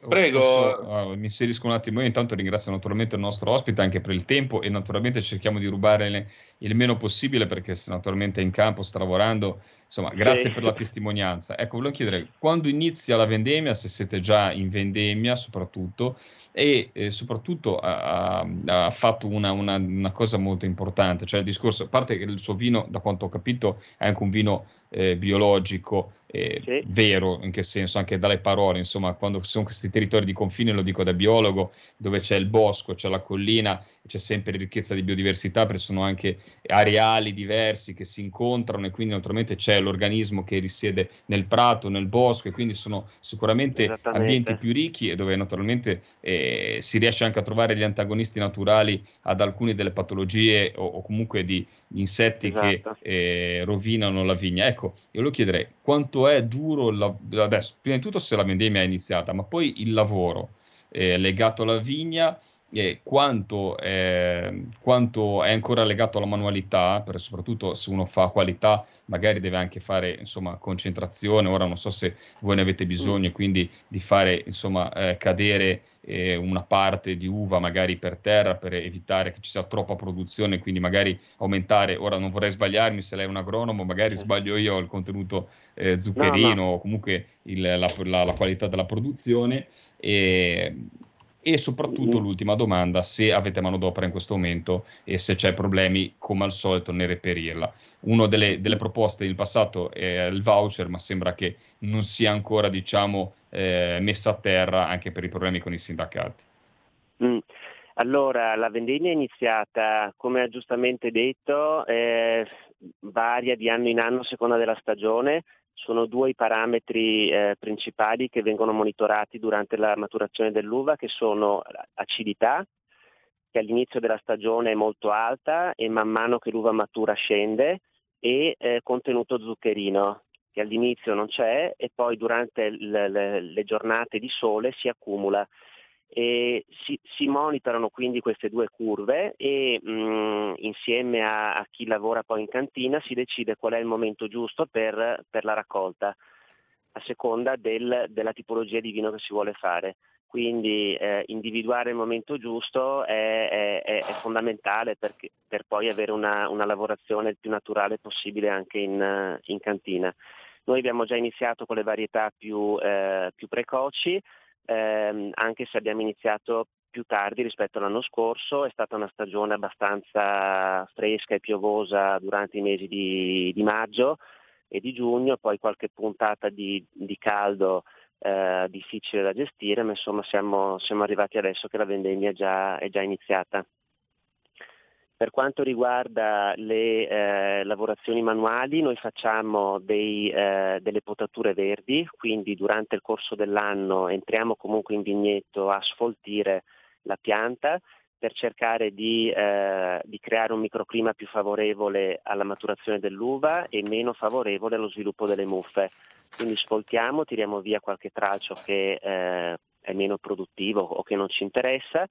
Ecco. Prego. Posso, mi inserisco un attimo. Io intanto ringrazio naturalmente il nostro ospite anche per il tempo e naturalmente cerchiamo di rubare le, il meno possibile perché se naturalmente è in campo, sta lavorando. Insomma, grazie Sì. per la testimonianza. Ecco, volevo chiedere quando inizia la vendemmia, se siete già in vendemmia soprattutto, e eh, soprattutto ha, ha- ha fatto una, una- una cosa molto importante, cioè il discorso, a parte che il suo vino, da quanto ho capito, è anche un vino eh, biologico, eh, Sì. vero, in che senso, anche dalle parole, insomma, quando sono questi territori di confine, lo dico da biologo, dove c'è il bosco, c'è la collina, c'è sempre ricchezza di biodiversità, perché sono anche areali diversi che si incontrano e quindi naturalmente c'è l'organismo che risiede nel prato, nel bosco e quindi sono sicuramente ambienti più ricchi e dove naturalmente eh, si riesce anche a trovare gli antagonisti naturali ad alcune delle patologie o, o comunque di, di insetti Esatto. che eh, rovinano la vigna. Ecco, io lo chiederei quanto è duro lav- adesso, prima di tutto se la vendemmia è iniziata, ma poi il lavoro eh, legato alla vigna e quanto, eh, quanto è ancora legato alla manualità, per, soprattutto se uno fa qualità, magari deve anche fare insomma, concentrazione. Ora non so se voi ne avete bisogno, e quindi di fare insomma, eh, cadere eh, una parte di uva magari per terra per evitare che ci sia troppa produzione, quindi magari aumentare. Ora non vorrei sbagliarmi se lei è un agronomo, magari sbaglio io il contenuto eh, zuccherino o comunque il- la, la- la qualità della produzione. E, e soprattutto l'ultima domanda, se avete manodopera in questo momento e se c'è problemi, come al solito, nel reperirla. Una delle, delle proposte in passato è il voucher, ma sembra che non sia ancora, diciamo, eh, messa a terra anche per i problemi con i sindacati. Mm. Allora, la vendemmia è iniziata, come ha giustamente detto, eh, varia di anno in anno a seconda della stagione. Sono due i parametri eh, principali che vengono monitorati durante la maturazione dell'uva, che sono acidità, che all'inizio della stagione è molto alta e man mano che l'uva matura scende, e eh, contenuto zuccherino, che all'inizio non c'è e poi durante le, le- le giornate di sole si accumula e si, si monitorano quindi queste due curve e mh, insieme a, a chi lavora poi in cantina si decide qual è il momento giusto per, per la raccolta a seconda del- della tipologia di vino che si vuole fare. Quindi eh, individuare il momento giusto è, è- è- fondamentale perché- per poi avere una, una lavorazione il più naturale possibile anche in, in cantina. Noi abbiamo già iniziato con le varietà più, eh, più precoci, ehm, anche se abbiamo iniziato più tardi rispetto all'anno scorso, è stata una stagione abbastanza fresca e piovosa durante i mesi di, di maggio e di giugno, poi qualche puntata di, di caldo eh, difficile da gestire, ma insomma siamo, siamo arrivati adesso che la vendemmia già, è già iniziata. Per quanto riguarda le eh, lavorazioni manuali, noi facciamo dei, eh, delle potature verdi, quindi durante il corso dell'anno entriamo comunque in vigneto a sfoltire la pianta per cercare di, eh, di creare un microclima più favorevole alla maturazione dell'uva e meno favorevole allo sviluppo delle muffe. Quindi sfoltiamo, tiriamo via qualche tralcio che eh, è meno produttivo o che non ci interessa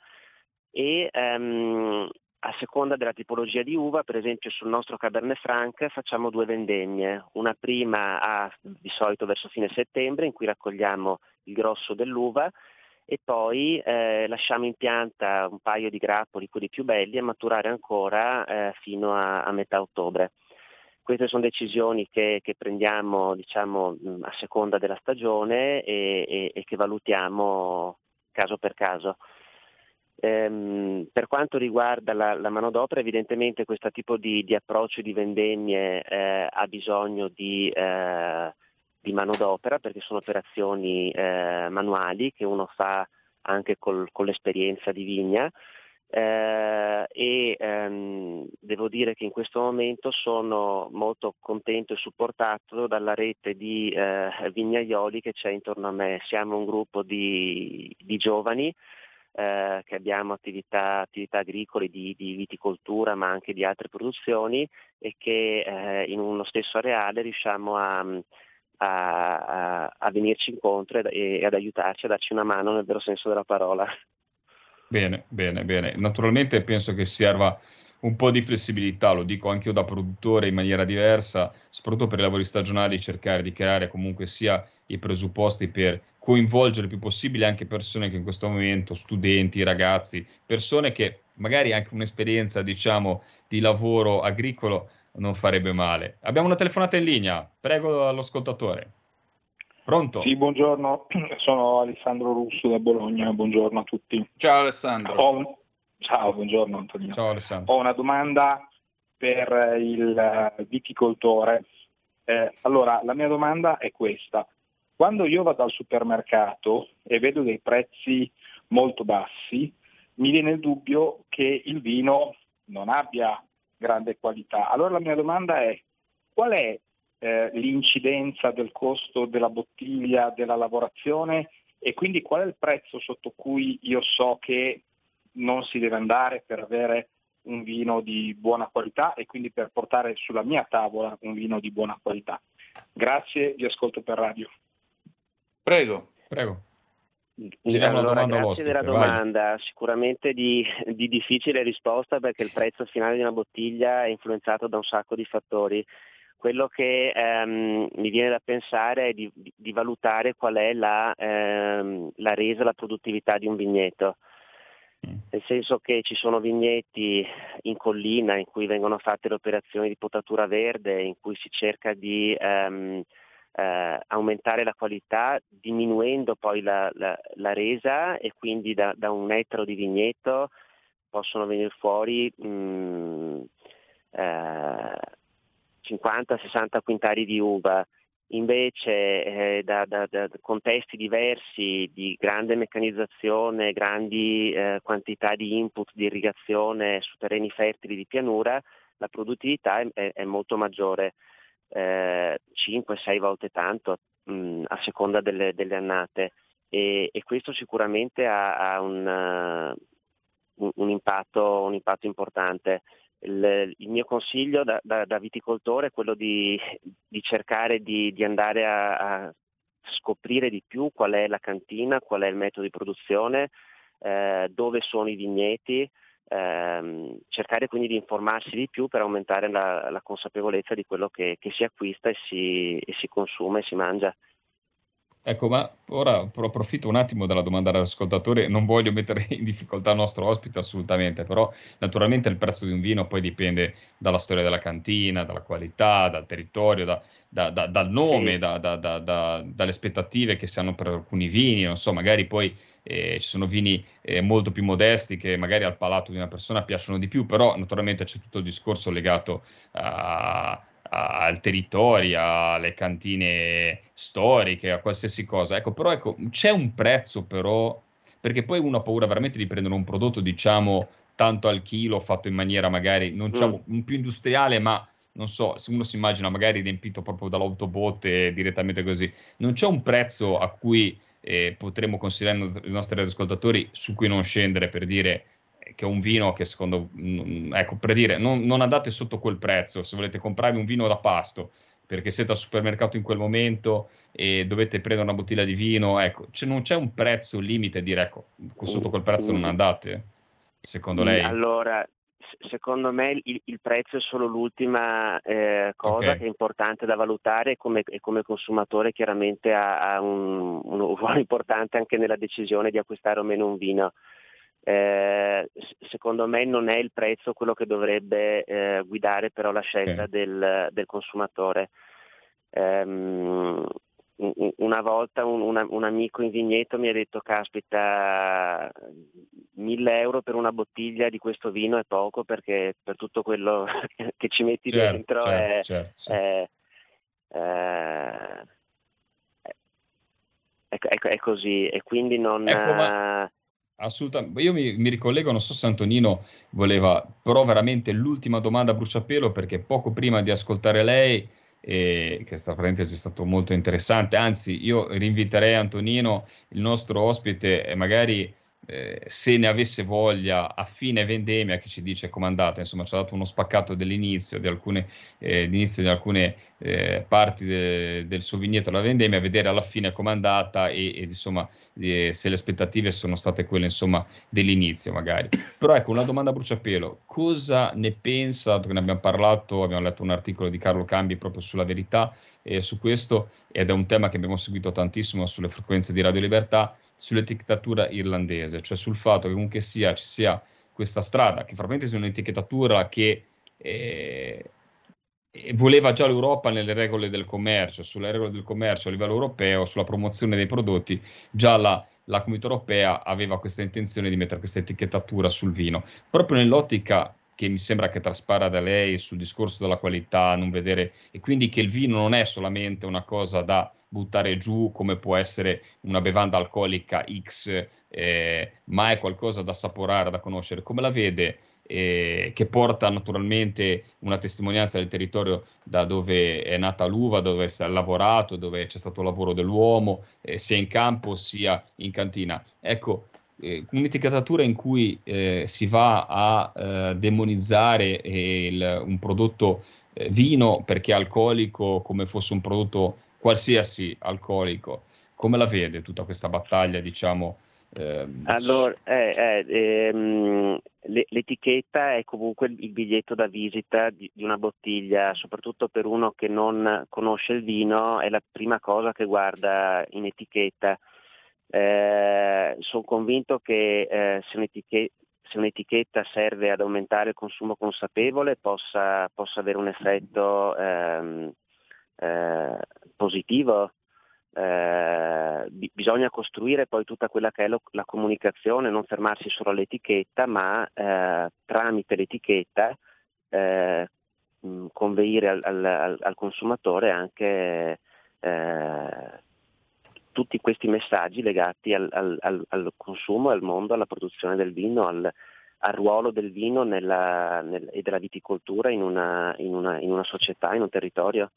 e ehm, a seconda della tipologia di uva, per esempio sul nostro Cabernet Franc facciamo due vendemmie, una prima a, di solito verso fine settembre in cui raccogliamo il grosso dell'uva e poi eh, lasciamo in pianta un paio di grappoli, quelli più belli, a maturare ancora eh, fino a, a metà ottobre. Queste sono decisioni che, che prendiamo diciamo, mh, a seconda della stagione e, e- e che valutiamo caso per caso. Ehm, per quanto riguarda la, la manodopera, evidentemente questo tipo di, di approccio di vendemmie eh, ha bisogno di, eh, di manodopera perché sono operazioni eh, manuali che uno fa anche col- con l'esperienza di vigna. Eh, e ehm, devo dire che in questo momento sono molto contento e supportato dalla rete di eh, vignaioli che c'è intorno a me. Siamo un gruppo di, di giovani eh, che abbiamo attività, attività agricole di, di viticoltura ma anche di altre produzioni e che eh, in uno stesso areale riusciamo a, a, a, a venirci incontro e, e ad aiutarci, a darci una mano nel vero senso della parola. Bene, bene, bene. Naturalmente penso che serva un po' di flessibilità, lo dico anche io da produttore in maniera diversa, soprattutto per i lavori stagionali, cercare di creare comunque sia i presupposti per coinvolgere il più possibile anche persone che in questo momento, studenti, ragazzi, persone che magari anche un'esperienza, diciamo, di lavoro agricolo non farebbe male. Abbiamo una telefonata in linea, prego all'ascoltatore. Pronto? Sì, buongiorno, sono Alessandro Russo da Bologna, buongiorno a tutti. Ciao Alessandro. Ho, Ciao, buongiorno Antonino. Ciao Alessandro. Ho una domanda per il viticoltore. Eh, allora, la mia domanda è questa. Quando io vado al supermercato e vedo dei prezzi molto bassi, mi viene il dubbio che il vino non abbia grande qualità. Allora la mia domanda è qual è eh, l'incidenza del costo della bottiglia, della lavorazione e quindi qual è il prezzo sotto cui io so che non si deve andare per avere un vino di buona qualità e quindi per portare sulla mia tavola un vino di buona qualità. Grazie, vi ascolto per radio. Prego. Prego. Allora, grazie della domanda, vai. sicuramente di, di, difficile risposta perché il prezzo finale di una bottiglia è influenzato da un sacco di fattori. Quello che ehm, mi viene da pensare è di, di valutare qual è la, ehm, la resa, la produttività di un vigneto. Mm. nel senso che ci sono vigneti in collina in cui vengono fatte le operazioni di potatura verde, in cui si cerca di ehm, eh, aumentare la qualità diminuendo poi la, la, la resa e quindi da, da, un ettaro di vigneto possono venire fuori mm, eh, 50-60 quintali di uva. Invece eh, da, da, da, contesti diversi di grande meccanizzazione, grandi eh, quantità di input di irrigazione su terreni fertili di pianura, la produttività è, è molto maggiore, eh, 5-6 volte tanto mh, a seconda delle, delle annate. E, e, questo sicuramente ha, ha un, uh, un, impatto, un impatto importante. Il, il mio consiglio da, da, da, viticoltore è quello di, di cercare di, di andare a, a, scoprire di più qual è la cantina, qual è il metodo di produzione, eh, dove sono i vigneti, ehm, cercare quindi di informarsi di più per aumentare la, la consapevolezza di quello che, che si acquista e si, e si consuma e si mangia. Ecco, ma ora approfitto un attimo della domanda dell'ascoltatore, non voglio mettere in difficoltà il nostro ospite assolutamente, però naturalmente il prezzo di un vino poi dipende dalla storia della cantina, dalla qualità, dal territorio, da, da, da, dal nome, sì. dalle aspettative che si hanno per alcuni vini, non so, magari poi eh, ci sono vini eh, molto più modesti che magari al palato di una persona piacciono di più, però naturalmente c'è tutto il discorso legato a al territorio, alle cantine storiche, a qualsiasi cosa. Ecco, però ecco, c'è un prezzo però, perché poi uno ha paura veramente di prendere un prodotto, diciamo, tanto al chilo, fatto in maniera magari, non diciamo, mm. più industriale, ma non so, se uno si immagina magari riempito proprio dall'autobotte direttamente così, non c'è un prezzo a cui eh, potremmo consigliare i nostri ascoltatori su cui non scendere per dire che è un vino che secondo, mm, ecco, per dire, non, non andate sotto quel prezzo, se volete comprarvi un vino da pasto, perché siete al supermercato in quel momento e dovete prendere una bottiglia di vino, ecco, cioè non c'è un prezzo limite dire, ecco, sotto quel prezzo non andate, secondo lei? Allora, secondo me il, il, prezzo è solo l'ultima eh, cosa okay. che è importante da valutare e come, e come consumatore chiaramente ha, ha un, un, ruolo importante anche nella decisione di acquistare o meno un vino eh, secondo me non è il prezzo quello che dovrebbe eh, guidare però la scelta okay. del, del, consumatore. Um, una volta un, una, un, amico in vigneto mi ha detto caspita 1000 euro per una bottiglia di questo vino è poco perché per tutto quello che ci metti certo, dentro certo, è, certo, certo. È, è, è, così e quindi non... Ecco, ma Assolutamente, io mi, mi, ricollego, non so se Antonino voleva, però veramente l'ultima domanda a bruciapelo perché poco prima di ascoltare lei, eh, questa parentesi è stato molto interessante, anzi io rinviterei Antonino, il nostro ospite, magari eh, se ne avesse voglia a fine vendemmia che ci dice comandata, insomma ci ha dato uno spaccato dell'inizio di alcune, eh, di alcune eh, parti de, del suo vigneto alla vendemmia, vedere alla fine comandata e, e insomma eh, se le aspettative sono state quelle insomma dell'inizio magari. Però ecco una domanda a bruciapelo, cosa ne pensa, dato che ne abbiamo parlato, abbiamo letto un articolo di Carlo Cambi proprio sulla verità su questo ed è un tema che abbiamo seguito tantissimo sulle frequenze di Radio Libertà, sull'etichettatura irlandese, cioè sul fatto che comunque sia, ci sia questa strada, che francamente sia un'etichettatura che eh, voleva già l'Europa nelle regole del commercio, sulle regole del commercio a livello europeo, sulla promozione dei prodotti, già la, la Comunità Europea aveva questa intenzione di mettere questa etichettatura sul vino, proprio nell'ottica che mi sembra che traspara da lei sul discorso della qualità, non vedere, e quindi che il vino non è solamente una cosa da buttare giù come può essere una bevanda alcolica X, eh, ma è qualcosa da assaporare, da conoscere. Come la vede? Eh, che porta naturalmente una testimonianza del territorio da dove è nata l'uva, dove si è lavorato, dove c'è stato il lavoro dell'uomo, eh, sia in campo sia in cantina. Ecco, eh, un'etichettatura in cui eh, si va a eh, demonizzare il, un prodotto eh, vino perché è alcolico come fosse un prodotto qualsiasi alcolico, come la vede tutta questa battaglia, diciamo? Ehm... Allora, eh, eh, ehm, l'etichetta è comunque il biglietto da visita di, una bottiglia, soprattutto per uno che non conosce il vino, è la prima cosa che guarda in etichetta. Eh, sono convinto che eh, se un'etichetta se un'etichetta serve ad aumentare il consumo consapevole possa, possa avere un effetto ehm, eh, positivo, eh, bisogna costruire poi tutta quella che è lo- la comunicazione, non fermarsi solo all'etichetta, ma eh, tramite l'etichetta eh, mh, conveire al, al, al, consumatore anche eh, tutti questi messaggi legati al, al, consumo, al mondo, alla produzione del vino, al, al ruolo del vino nella, nel, e della viticoltura in una, in, una, in una società, in un territorio.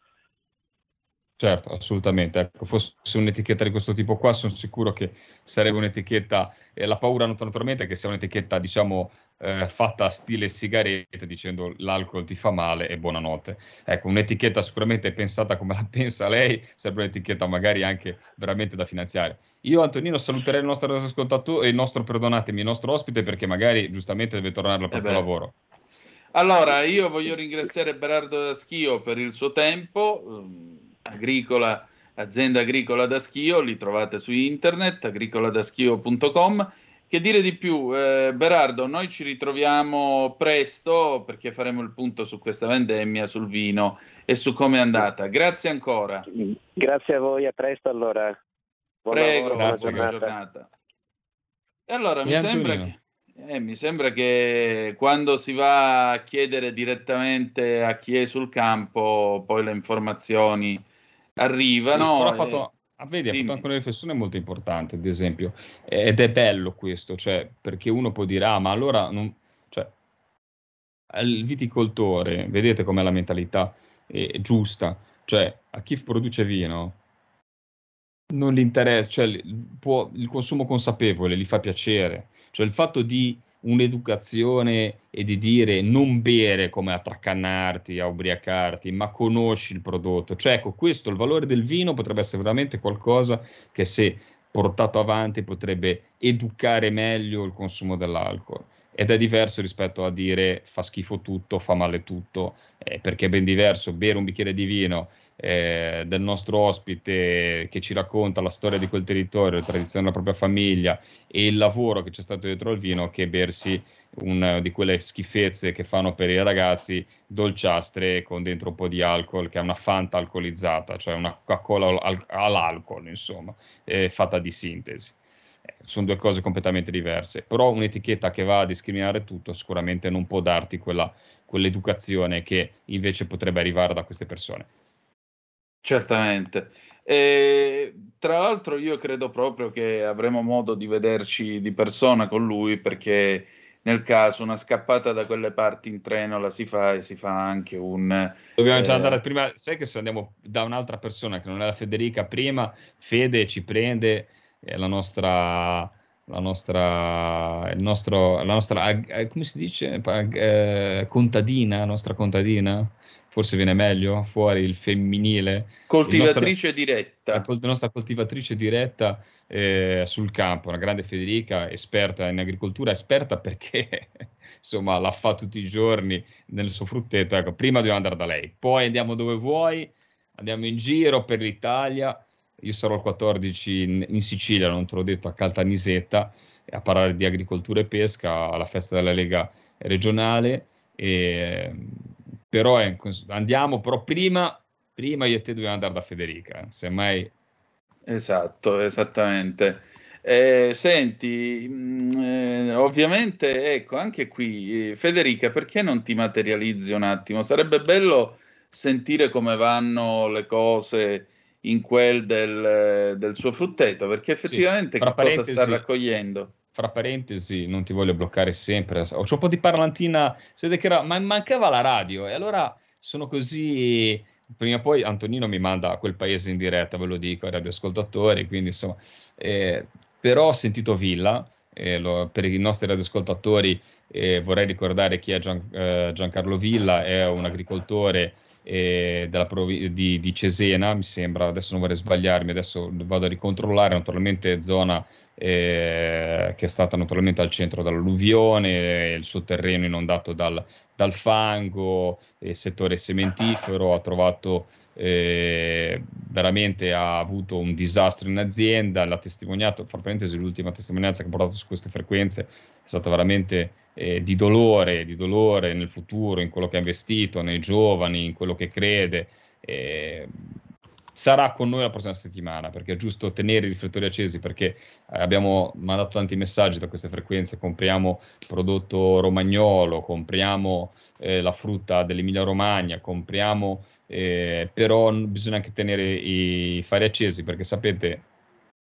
Certo, assolutamente. Ecco, fosse un'etichetta di questo tipo qua, sono sicuro che sarebbe un'etichetta, e la paura naturalmente è che sia un'etichetta, diciamo, eh, fatta a stile sigaretta, dicendo l'alcol ti fa male e buonanotte. Ecco, un'etichetta sicuramente pensata come la pensa lei, sarebbe un'etichetta magari anche veramente da finanziare. Io, Antonino, saluterei il nostro ascoltatore, il nostro, perdonatemi, il nostro ospite, perché magari giustamente deve tornare al proprio eh lavoro. Allora, io voglio ringraziare Berardo Daschio per il suo tempo. Agricola, azienda agricola da schio, li trovate su internet, agricoladaschio.com. Che dire di più, eh, Berardo, noi ci ritroviamo presto perché faremo il punto su questa vendemmia, sul vino e su come è andata. Grazie ancora. Grazie a voi, a presto allora. Buon Prego, lavoro, buona giornata. giornata. E allora mi sembra, che, eh, mi sembra che quando si va a chiedere direttamente a chi è sul campo poi le informazioni arrivano. Sì, ha fatto, ah, vedi, ha fatto anche una riflessione molto importante, ad esempio, ed è bello questo, cioè, perché uno può dire, ah, ma allora non, cioè, il viticoltore, vedete com'è la mentalità è giusta, cioè, a chi produce vino non gli interessa, cioè, può, il consumo consapevole gli fa piacere, cioè il fatto di un'educazione e di dire non bere come a traccannarti, a ubriacarti, ma conosci il prodotto. Cioè, ecco, questo, il valore del vino potrebbe essere veramente qualcosa che se portato avanti potrebbe educare meglio il consumo dell'alcol. Ed è diverso rispetto a dire fa schifo tutto, fa male tutto, eh, perché è ben diverso bere un bicchiere di vino eh, del nostro ospite che ci racconta la storia di quel territorio, la tradizione della propria famiglia e il lavoro che c'è stato dietro al vino che bersi una di quelle schifezze che fanno per i ragazzi dolciastre con dentro un po' di alcol, che è una fanta alcolizzata, cioè una Coca-Cola al- all'alcol, insomma, eh, fatta di sintesi. Eh, sono due cose completamente diverse, però un'etichetta che va a discriminare tutto sicuramente non può darti quella, quell'educazione che invece potrebbe arrivare da queste persone. Certamente. E, tra l'altro io credo proprio che avremo modo di vederci di persona con lui perché nel caso una scappata da quelle parti in treno la si fa e si fa anche un... Dobbiamo eh... già andare prima, sai che se andiamo da un'altra persona che non è la Federica prima, Fede ci prende, è la nostra la nostra, il nostro, la nostra, eh, come si dice, eh, contadina, la nostra contadina, forse viene meglio, fuori il femminile. Coltivatrice il nostra, diretta. La, nostra coltivatrice diretta eh, sul campo, una grande Federica, esperta in agricoltura, esperta perché insomma l'ha fa tutti i giorni nel suo frutteto. Ecco, prima dobbiamo andare da lei, poi andiamo dove vuoi, andiamo in giro per l'Italia. Io sarò il 14 in, in Sicilia, non te l'ho detto, a Caltanissetta, a parlare di agricoltura e pesca alla festa della Lega regionale. E, però eh, andiamo, però prima, prima io e te dobbiamo andare da Federica, eh, semmai... Esatto, esattamente. Eh, senti, mh, mm, eh, ovviamente, ecco, anche qui, eh, Federica, perché non ti materializzi un attimo? Sarebbe bello sentire come vanno le cose in quel del, del suo frutteto, perché effettivamente sì, che cosa sta raccogliendo? Fra parentesi, non ti voglio bloccare sempre, ho un po' di parlantina, ma mancava la radio e allora sono così, prima o poi Antonino mi manda a quel paese in diretta, ve lo dico, ai radioascoltatori, quindi insomma, eh, però ho sentito Villa, eh, lo, per i nostri radioascoltatori eh, vorrei ricordare chi è Gian, eh, Giancarlo Villa, è un agricoltore eh, prov- di, di, Cesena, mi sembra, adesso non vorrei sbagliarmi, adesso vado a ricontrollare, naturalmente zona eh, che è stata naturalmente al centro dell'alluvione, il suo terreno inondato dal, dal fango, il settore sementifero, ha trovato eh, veramente ha avuto un disastro in azienda, l'ha testimoniato, fra parentesi l'ultima testimonianza che ha portato su queste frequenze è stata veramente eh, di dolore, di dolore nel futuro, in quello che ha investito, nei giovani, in quello che crede. Eh, sarà con noi la prossima settimana perché è giusto tenere i riflettori accesi perché eh, abbiamo mandato tanti messaggi da queste frequenze, compriamo prodotto romagnolo, compriamo eh, la frutta dell'Emilia Romagna, compriamo, eh, però bisogna anche tenere i fari accesi perché sapete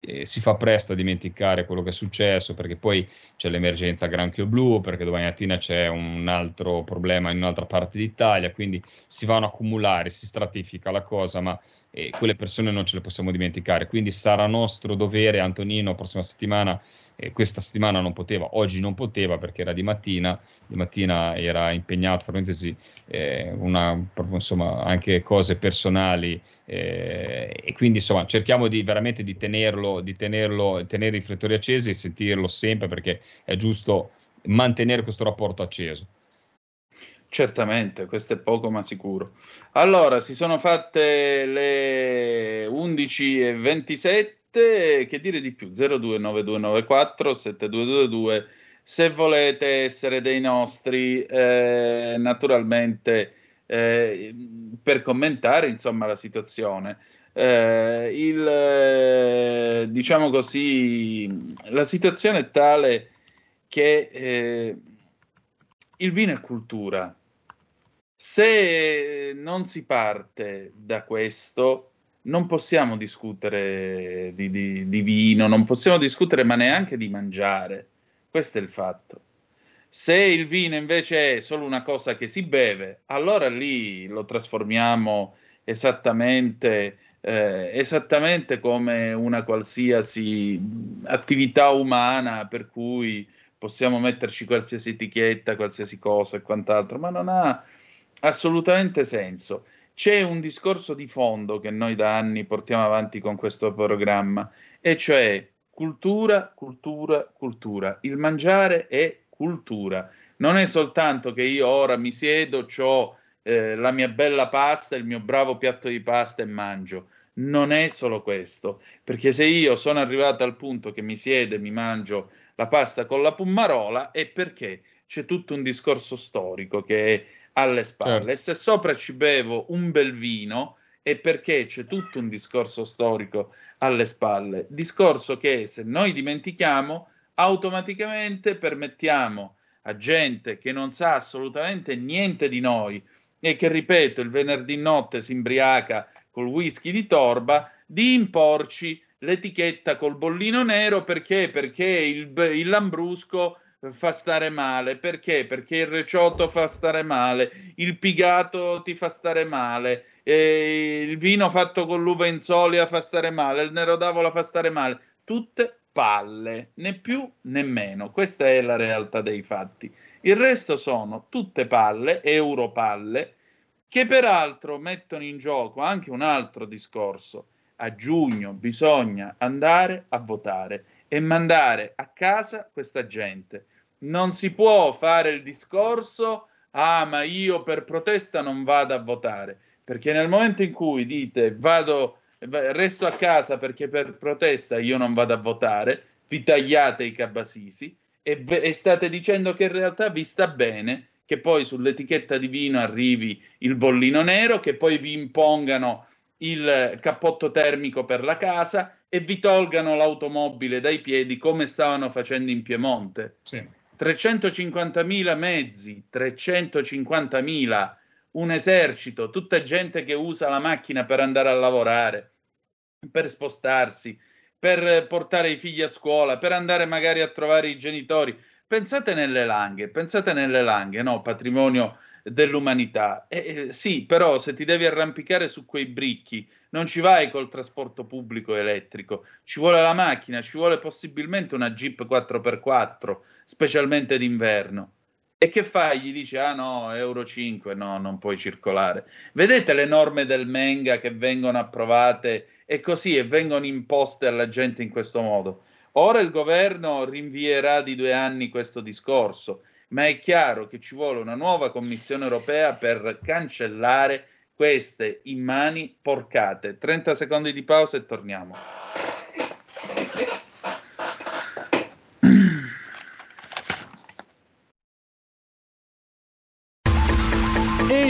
eh, si fa presto a dimenticare quello che è successo perché poi c'è l'emergenza granchio blu, perché domani mattina c'è un altro problema in un'altra parte d'Italia, quindi si vanno a accumulare, si stratifica la cosa, ma e quelle persone non ce le possiamo dimenticare. Quindi sarà nostro dovere, Antonino, prossima settimana, eh, questa settimana non poteva, oggi non poteva perché era di mattina, di mattina era impegnato, fra parentesi, eh, una, insomma, anche cose personali eh, e quindi insomma cerchiamo di veramente di tenerlo, di tenerlo, tenere i riflettori accesi e sentirlo sempre perché è giusto mantenere questo rapporto acceso. Certamente, questo è poco ma sicuro. Allora, si sono fatte le 11.27, che dire di più? 029294 7222 se volete essere dei nostri, eh, naturalmente, eh, per commentare insomma la situazione. Eh, il, eh, diciamo così, la situazione è tale che eh, il vino è cultura. Se non si parte da questo, non possiamo discutere di, di, di, vino, non possiamo discutere ma neanche di mangiare. Questo è il fatto. Se il vino invece è solo una cosa che si beve, allora lì lo trasformiamo esattamente, eh, esattamente come una qualsiasi attività umana per cui possiamo metterci qualsiasi etichetta, qualsiasi cosa e quant'altro, ma non ha assolutamente senso. C'è un discorso di fondo che noi da anni portiamo avanti con questo programma, e cioè cultura, cultura, cultura. Il mangiare è cultura. Non è soltanto che io ora mi siedo, ho eh, la mia bella pasta, il mio bravo piatto di pasta e mangio. Non è solo questo, perché se io sono arrivato al punto che mi siedo e mi mangio la pasta con la pummarola è perché c'è tutto un discorso storico che è alle spalle. Certo. E se sopra ci bevo un bel vino è perché c'è tutto un discorso storico alle spalle. Discorso che se noi dimentichiamo, automaticamente permettiamo a gente che non sa assolutamente niente di noi e che, ripeto, il venerdì notte si imbriaca col whisky di torba, di imporci l'etichetta col bollino nero perché? Perché il, il lambrusco fa stare male. Perché? Perché il reciotto fa stare male, il pigato ti fa stare male, il vino fatto con l'uva insolia fa stare male, il nero d'avola fa stare male. Tutte palle, né più né meno. Questa è la realtà dei fatti. Il resto sono tutte palle, europalle, che peraltro mettono in gioco anche un altro discorso. A giugno bisogna andare a votare e mandare a casa questa gente. Non si può fare il discorso, ah ma io per protesta non vado a votare, perché nel momento in cui dite vado, resto a casa perché per protesta io non vado a votare, vi tagliate i cabasisi e, e state dicendo che in realtà vi sta bene che poi sull'etichetta di vino arrivi il bollino nero, che poi vi impongano il cappotto termico per la casa e vi tolgano l'automobile dai piedi come stavano facendo in Piemonte. Sì. 350.000 mezzi, 350.000, un esercito, tutta gente che usa la macchina per andare a lavorare, per spostarsi, per portare i figli a scuola, per andare magari a trovare i genitori. Pensate nelle langhe, pensate nelle langhe, no? Patrimonio dell'umanità. Eh, eh, sì, però se ti devi arrampicare su quei bricchi, non ci vai col trasporto pubblico elettrico, ci vuole la macchina, ci vuole possibilmente una Jeep 4x4, specialmente d'inverno. E che fai? Gli dice, ah no, Euro 5, no, non puoi circolare. Vedete le norme del Menga che vengono approvate e così e vengono imposte alla gente in questo modo. Ora il governo rinvierà di due anni questo discorso, ma è chiaro che ci vuole una nuova Commissione europea per cancellare queste immani porcate. 30 secondi di pausa e torniamo.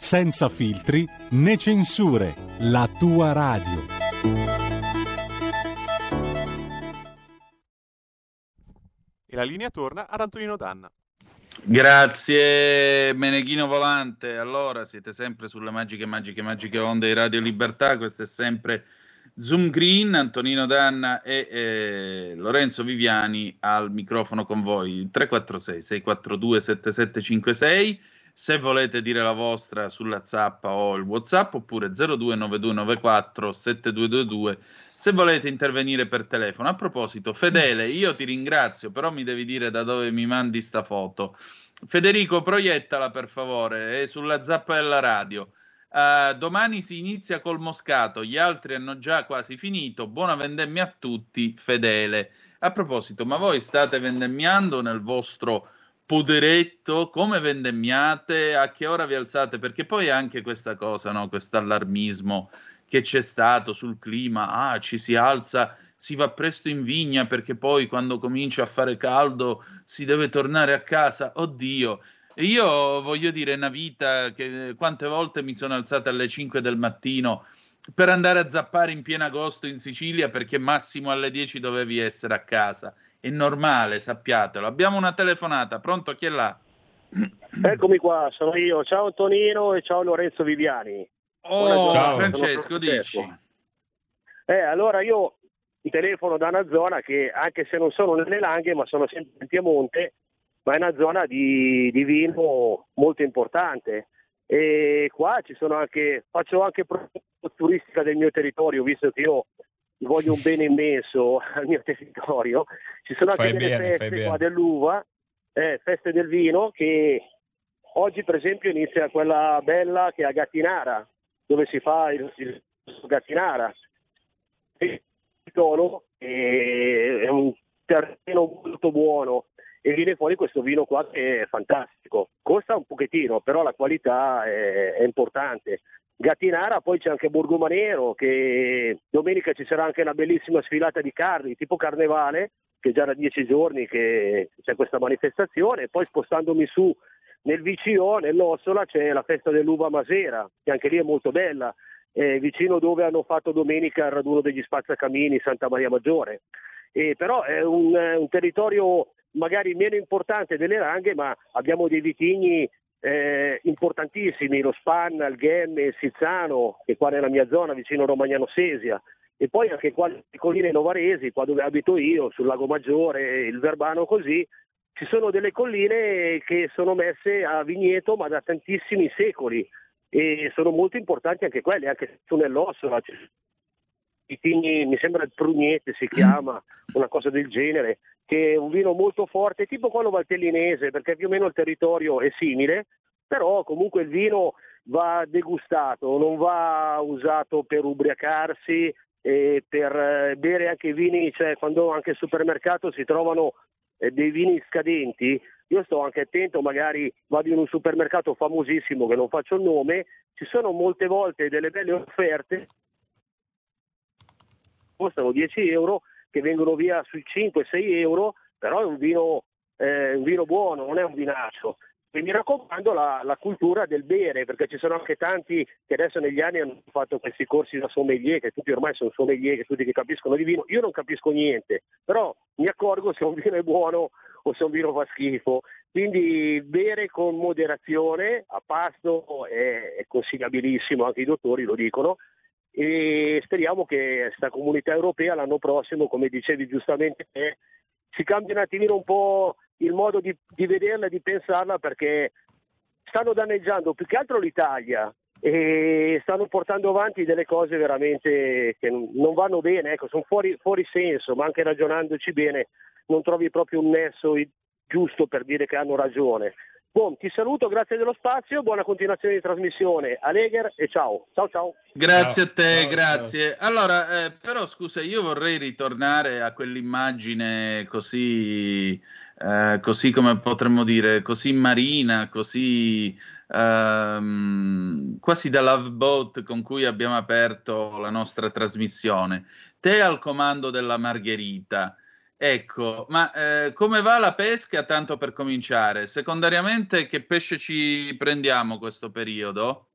senza filtri né censure, la tua radio. E la linea torna ad Antonino Danna. Grazie Meneghino Volante. Allora, siete sempre sulle magiche, magiche, magiche onde di Radio Libertà. Questo è sempre Zoom Green, Antonino Danna e eh, Lorenzo Viviani al microfono con voi. 346 642 7756 se volete dire la vostra sulla zappa o il whatsapp oppure 029294 7222 se volete intervenire per telefono. A proposito Fedele io ti ringrazio però mi devi dire da dove mi mandi sta foto. Federico proiettala per favore è sulla zappa della radio. Uh, domani si inizia col moscato gli altri hanno già quasi finito. Buona vendemmia a tutti Fedele. A proposito ma voi state vendemmiando nel vostro poderetto, come vendemmiate, a che ora vi alzate, perché poi anche questa cosa, no? questo allarmismo che c'è stato sul clima, ah, ci si alza, si va presto in vigna perché poi quando comincia a fare caldo si deve tornare a casa, oddio. Io voglio dire, una vita che quante volte mi sono alzata alle 5 del mattino per andare a zappare in pieno agosto in Sicilia perché massimo alle 10 dovevi essere a casa è normale, sappiatelo. Abbiamo una telefonata, pronto? Chi è là? Eccomi qua, sono io. Ciao Antonino e ciao Lorenzo Viviani. Oh, ciao Francesco, dici. Eh, allora io telefono da una zona che, anche se non sono nelle Langhe, ma sono sempre in Piemonte, ma è una zona di, di vino molto importante. E qua ci sono anche, faccio anche turistica del mio territorio, visto che io voglio un bene immenso al mio territorio. Ci sono anche Fai delle bene, feste qua dell'uva, eh, feste del vino, che oggi per esempio inizia quella bella che è a Gattinara, dove si fa il, il Gattinara. Il tono è un terreno molto buono e viene fuori questo vino qua che è fantastico. Costa un pochettino, però la qualità è, è importante. Gattinara, poi c'è anche Borgomanero, che domenica ci sarà anche una bellissima sfilata di carni, tipo carnevale, che già da dieci giorni che c'è questa manifestazione, poi spostandomi su nel VCO, nell'Ossola, c'è la festa dell'uva masera, che anche lì è molto bella, eh, vicino dove hanno fatto domenica il raduno degli spazzacamini Santa Maria Maggiore. Eh, però è un, è un territorio magari meno importante delle Ranghe, ma abbiamo dei vitigni eh, importantissimi, lo Spanna, il Ghemme, Sizzano, che qua nella mia zona, vicino a Romagnano Sesia, e poi anche qua nelle colline novaresi, qua dove abito io, sul Lago Maggiore, il Verbano così, ci sono delle colline che sono messe a vigneto ma da tantissimi secoli e sono molto importanti anche quelle, anche su nell'Ossola. sono vitigni, mi sembra il Prugnete si chiama, una cosa del genere, che è un vino molto forte, tipo quello valtellinese, perché più o meno il territorio è simile, però comunque il vino va degustato, non va usato per ubriacarsi e per eh, bere anche vini, cioè quando anche al supermercato si trovano eh, dei vini scadenti, io sto anche attento, magari vado in un supermercato famosissimo che non faccio il nome, ci sono molte volte delle belle offerte, costano 10 euro, che vengono via sui 5-6 euro, però è un vino, eh, un vino buono, non è un vinaccio. E mi raccomando la, la cultura del bere, perché ci sono anche tanti che adesso negli anni hanno fatto questi corsi da sommelier, che tutti ormai sono sommelier, che tutti che capiscono di vino. Io non capisco niente, però mi accorgo se un vino è buono o se un vino fa schifo. Quindi bere con moderazione, a pasto è, è consigliabilissimo, anche i dottori lo dicono, e speriamo che questa comunità europea l'anno prossimo, come dicevi giustamente te, si cambi un attimino un po' il modo di, di vederla e di pensarla perché stanno danneggiando più che altro l'Italia e stanno portando avanti delle cose veramente che non vanno bene, ecco, sono fuori, fuori senso, ma anche ragionandoci bene non trovi proprio un nesso giusto per dire che hanno ragione. Buon, ti saluto, grazie dello spazio, buona continuazione di trasmissione. A Legher e ciao. Ciao ciao. Grazie a te, grazie. Allora, eh, però scusa, io vorrei ritornare a quell'immagine così, eh, così come potremmo dire, così marina, così ehm, quasi da love boat con cui abbiamo aperto la nostra trasmissione. Te al comando della Margherita. Ecco, ma eh, come va la pesca tanto per cominciare? Secondariamente, che pesce ci prendiamo questo periodo?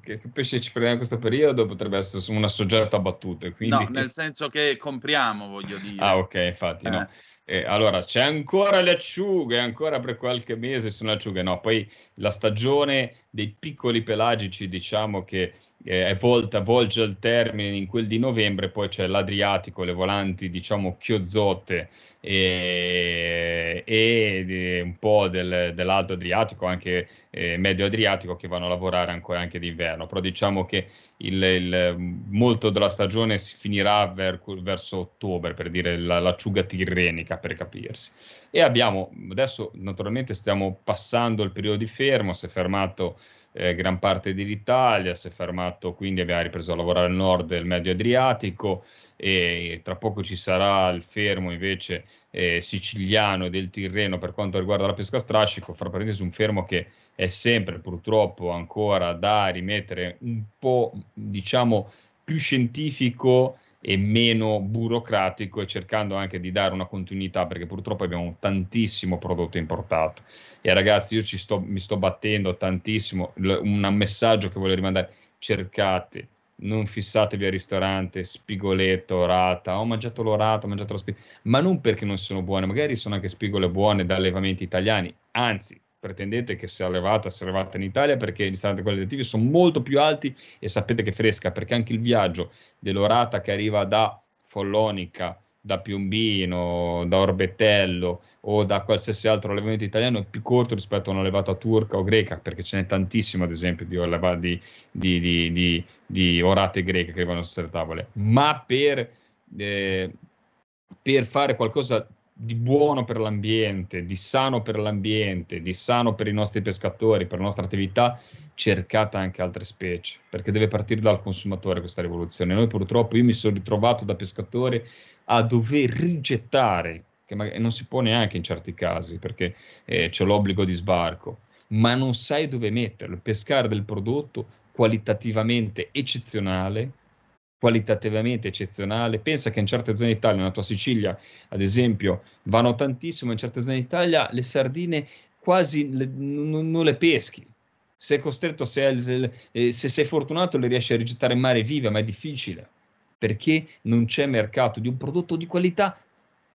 Che, pesce ci prendiamo questo periodo potrebbe essere una soggetta a battute. Quindi... No, nel senso che compriamo, voglio dire. Ah, ok, infatti, no. Eh, allora, c'è ancora le acciughe, ancora per qualche mese sono acciughe. No, poi la stagione dei piccoli pelagici, diciamo che eh, volta, volge al termine in quel di novembre, poi c'è l'Adriatico, le volanti, diciamo, chiozzotte e, e, e un po' del, dell'Alto Adriatico, anche eh, Medio Adriatico, che vanno a lavorare ancora anche d'inverno. Però diciamo che il, il- molto della stagione si finirà ver- verso ottobre, per dire la- l'acciuga tirrenica, per capirsi. E abbiamo, adesso naturalmente stiamo passando il periodo di fermo, si è fermato eh, gran parte dell'Italia, si è fermato, quindi abbiamo ripreso a lavorare al nord del Medio Adriatico e tra poco ci sarà il fermo invece eh, siciliano del Tirreno per quanto riguarda la pesca strascico, fra parentesi un fermo che è sempre purtroppo ancora da rimettere un po' diciamo più scientifico e meno burocratico e cercando anche di dare una continuità perché purtroppo abbiamo tantissimo prodotto importato. E ragazzi io ci sto, mi sto battendo tantissimo. L- un messaggio che voglio rimandare cercate non fissatevi al ristorante spigoletto, orata ho mangiato l'orata, ho mangiato la spigola ma non perché non sono buone magari sono anche spigole buone da allevamenti italiani anzi pretendete che sia allevata, sia allevata in Italia perché gli standard qualitativi sono molto più alti e sapete che fresca perché anche il viaggio dell'orata che arriva da Follonica da Piombino, da Orbettello o da qualsiasi altro allevamento italiano è più corto rispetto a un'allevata turca o greca, perché ce n'è tantissimo, ad esempio, di, di, di, di, di orate greche che arrivano sulle tavole. Ma per, eh, per fare qualcosa di buono per l'ambiente, di sano per l'ambiente, di sano per i nostri pescatori, per la nostra attività, cercate anche altre specie, perché deve partire dal consumatore questa rivoluzione. Noi purtroppo, io mi sono ritrovato da pescatore a dover rigettare, che magari non si può neanche in certi casi, perché eh, c'è l'obbligo di sbarco, ma non sai dove metterlo, pescare del prodotto qualitativamente eccezionale qualitativamente eccezionale. Pensa che in certe zone d'Italia, nella tua Sicilia, ad esempio, vanno tantissimo, in certe zone d'Italia le sardine quasi le, non, non, le peschi. Sei costretto, se, eh, se sei fortunato, le riesci a rigettare in mare vive, ma è difficile perché non c'è mercato di un prodotto di qualità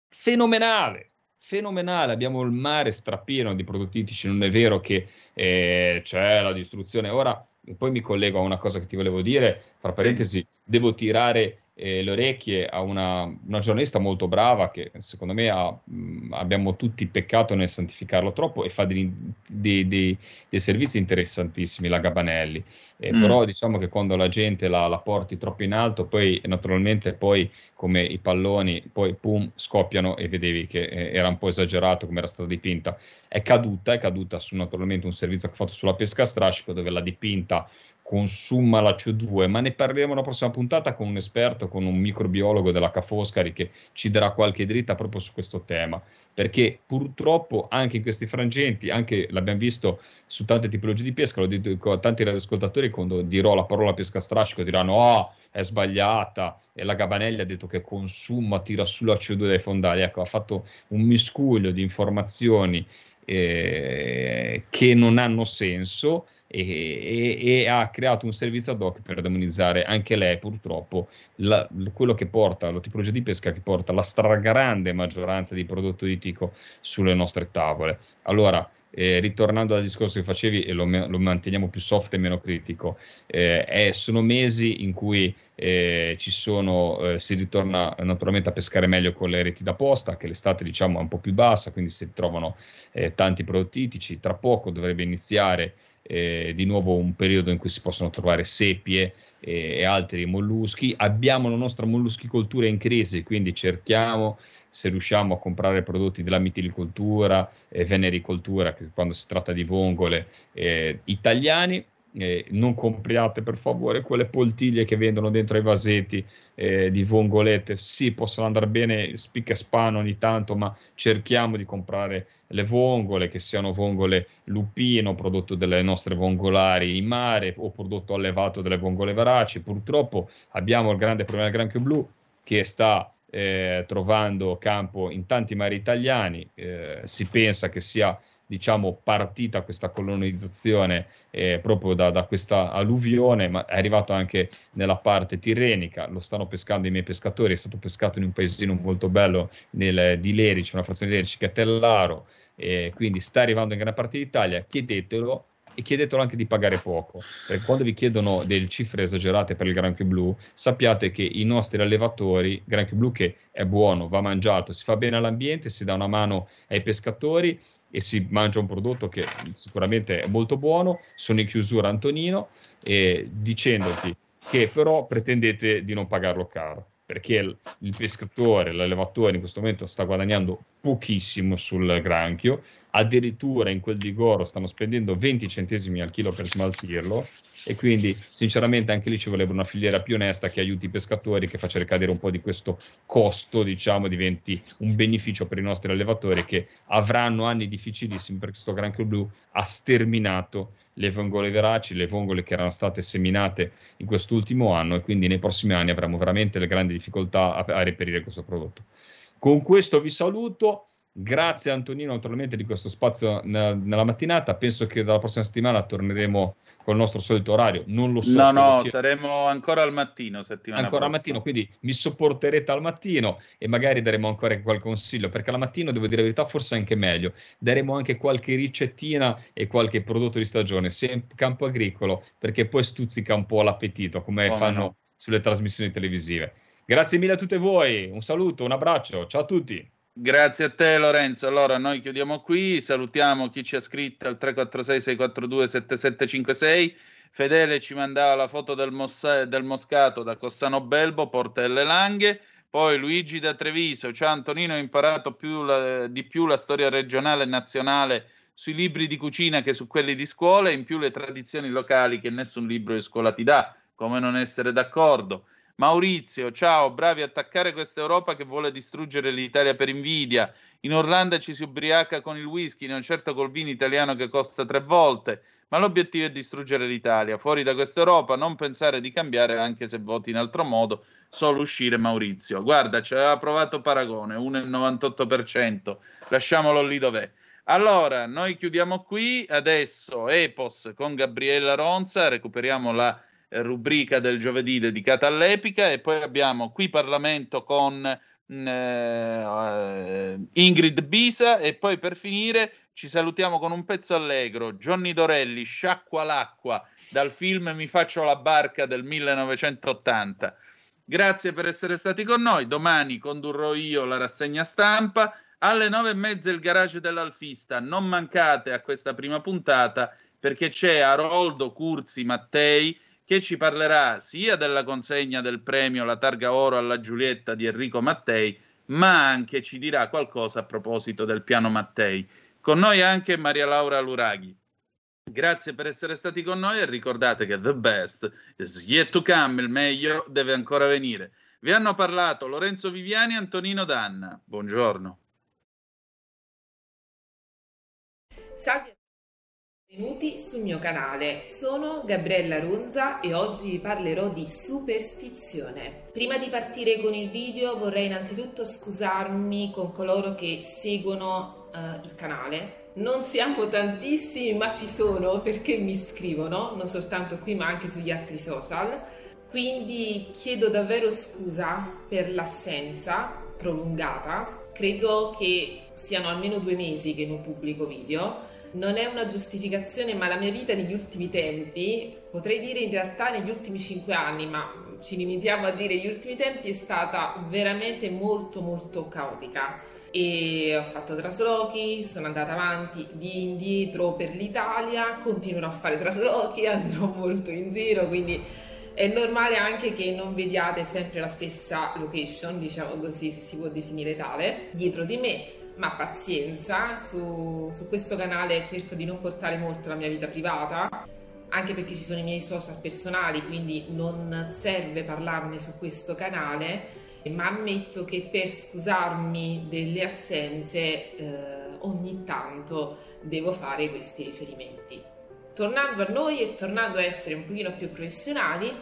fenomenale. Fenomenale, abbiamo il mare strapieno di prodotti ittici, non è vero che eh, c'è la distruzione. Ora, poi mi collego a una cosa che ti volevo dire, tra parentesi, sì. devo tirare eh, le orecchie a una, una, giornalista molto brava che secondo me ha, mh, abbiamo tutti peccato nel santificarlo troppo e fa dei, dei, dei, dei servizi interessantissimi, la Gabanelli. Eh, mm. Però diciamo che quando la gente la, la, porti troppo in alto, poi naturalmente poi come i palloni, poi pum, scoppiano e vedevi che eh, era un po' esagerato come era stata dipinta. È caduta, è caduta su naturalmente un servizio che ho fatto sulla pesca a strascico dove l'ha dipinta consuma la CO2, ma ne parleremo la prossima puntata con un esperto, con un microbiologo della Ca' Foscari che ci darà qualche dritta proprio su questo tema, perché purtroppo anche in questi frangenti, anche l'abbiamo visto su tante tipologie di pesca, lo dico a tanti radioascoltatori, quando dirò la parola pesca strascico diranno oh, è sbagliata, e la Gabanelli ha detto che consuma, tira sulla CO2 dai fondali, ecco, ha fatto un miscuglio di informazioni eh, che non hanno senso, e, e, e, ha creato un servizio ad hoc per demonizzare anche lei purtroppo la, quello che porta, la tipologia di pesca che porta la stragrande maggioranza di prodotto ittico sulle nostre tavole. Allora, eh, ritornando al discorso che facevi e lo, lo manteniamo più soft e meno critico, eh, è, sono mesi in cui eh, ci sono, eh, si ritorna naturalmente a pescare meglio con le reti da posta, che l'estate diciamo è un po' più bassa, quindi si trovano eh, tanti prodotti ittici, tra poco dovrebbe iniziare eh, di nuovo un periodo in cui si possono trovare seppie e, e altri molluschi. Abbiamo la nostra molluschicoltura in crisi, quindi cerchiamo se riusciamo a comprare prodotti della mitilicoltura e venericoltura, quando si tratta di vongole eh, italiani, eh, non compriate per favore quelle poltiglie che vendono dentro ai vasetti eh, di vongolette. Sì, possono andare bene spic e span ogni tanto, ma cerchiamo di comprare le vongole, che siano vongole lupino, prodotto delle nostre vongolari in mare o prodotto allevato delle vongole veraci. Purtroppo abbiamo il grande problema del granchio blu che sta eh, trovando campo in tanti mari italiani. Eh, si pensa che sia diciamo, partita questa colonizzazione eh, proprio da, da, questa alluvione, ma è arrivato anche nella parte tirrenica, lo stanno pescando i miei pescatori, è stato pescato in un paesino molto bello nel, di Lerici, una frazione di Lerici che è Tellaro, eh, quindi sta arrivando in gran parte d'Italia, chiedetelo e chiedetelo anche di pagare poco, perché quando vi chiedono delle cifre esagerate per il granchio blu, sappiate che i nostri allevatori, granchio blu che è buono, va mangiato, si fa bene all'ambiente, si dà una mano ai pescatori, e si mangia un prodotto che sicuramente è molto buono, sono in chiusura Antonino, e dicendoti che però pretendete di non pagarlo caro, perché il, il pescatore, l'allevatore in questo momento sta guadagnando pochissimo sul granchio, addirittura in quel di Goro stanno spendendo 20 centesimi al chilo per smaltirlo e quindi sinceramente anche lì ci vorrebbe una filiera più onesta che aiuti i pescatori, che faccia ricadere un po' di questo costo, diciamo, diventi un beneficio per i nostri allevatori che avranno anni difficilissimi perché questo granchio blu ha sterminato le vongole veraci, le vongole che erano state seminate in quest'ultimo anno e quindi nei prossimi anni avremo veramente le grandi difficoltà a, a reperire questo prodotto. Con questo vi saluto. Grazie Antonino naturalmente di questo spazio nella, nella mattinata. Penso che dalla prossima settimana torneremo col nostro solito orario. Non lo so. No, no, perché... saremo ancora al mattino settimana Ancora al mattino, quindi mi sopporterete al mattino e magari daremo ancora qualche consiglio, perché al mattino, devo dire la verità, forse anche meglio. Daremo anche qualche ricettina e qualche prodotto di stagione, se in campo agricolo, perché poi stuzzica un po' l'appetito, come oh, fanno no. sulle trasmissioni televisive. Grazie mille a tutti voi, un saluto, un abbraccio, ciao a tutti. Grazie a te Lorenzo. Allora noi chiudiamo qui, salutiamo chi ci ha scritto al 346 642 7756. Fedele ci mandava la foto del, Mossa- del Moscato da Cossano Belbo, Portelle Langhe. Poi Luigi da Treviso, ciao Antonino, ho imparato più la, di più la storia regionale e nazionale sui libri di cucina che su quelli di scuola, in più le tradizioni locali che nessun libro di scuola ti dà, come non essere d'accordo. Maurizio, ciao, bravi a attaccare questa Europa che vuole distruggere l'Italia per invidia. In Orlando ci si ubriaca con il whisky, non certo col vino italiano che costa tre volte, ma l'obiettivo è distruggere l'Italia. Fuori da questa Europa, non pensare di cambiare anche se voti in altro modo, solo uscire Maurizio. Guarda, ci aveva provato Paragone, 1,98%, lasciamolo lì dov'è. Allora, noi chiudiamo qui, adesso Epos con Gabriella Ronza, recuperiamo la rubrica del giovedì dedicata all'epica e poi abbiamo qui Parlamento con mm, eh, Ingrid Bisa e poi per finire ci salutiamo con un pezzo allegro, Johnny Dorelli, Sciacqua l'acqua dal film Mi faccio la barca del 1980. Grazie per essere stati con noi, domani condurrò io la rassegna stampa, alle nove e mezza il garage dell'Alfista, non mancate a questa prima puntata perché c'è Aroldo Curzi Mattei che ci parlerà sia della consegna del premio La Targa Oro alla Giulietta di Enrico Mattei, ma anche ci dirà qualcosa a proposito del piano Mattei. Con noi anche Maria Laura Luraghi. Grazie per essere stati con noi e ricordate che the best is yet to come, il meglio deve ancora venire. Vi hanno parlato Lorenzo Viviani e Antonino Danna. Buongiorno. Salve Benvenuti sul mio canale, sono Gabriella Runza e oggi vi parlerò di superstizione. Prima di partire con il video vorrei innanzitutto scusarmi con coloro che seguono uh, il canale. Non siamo tantissimi ma ci sono perché mi scrivono, non soltanto qui ma anche sugli altri social. Quindi chiedo davvero scusa per l'assenza prolungata. Credo che siano almeno due mesi che non pubblico video non è una giustificazione, ma la mia vita negli ultimi tempi, potrei dire in realtà negli ultimi cinque anni, ma ci limitiamo a dire gli ultimi tempi, è stata veramente molto molto caotica. E ho fatto traslochi, sono andata avanti di indietro per l'Italia, continuerò a fare traslochi, andrò molto in giro, quindi è normale anche che non vediate sempre la stessa location, diciamo così, se si può definire tale, dietro di me ma pazienza, su, su questo canale cerco di non portare molto la mia vita privata, anche perché ci sono i miei social personali, quindi non serve parlarne su questo canale, ma ammetto che per scusarmi delle assenze eh, ogni tanto devo fare questi riferimenti. Tornando a noi e tornando a essere un pochino più professionali,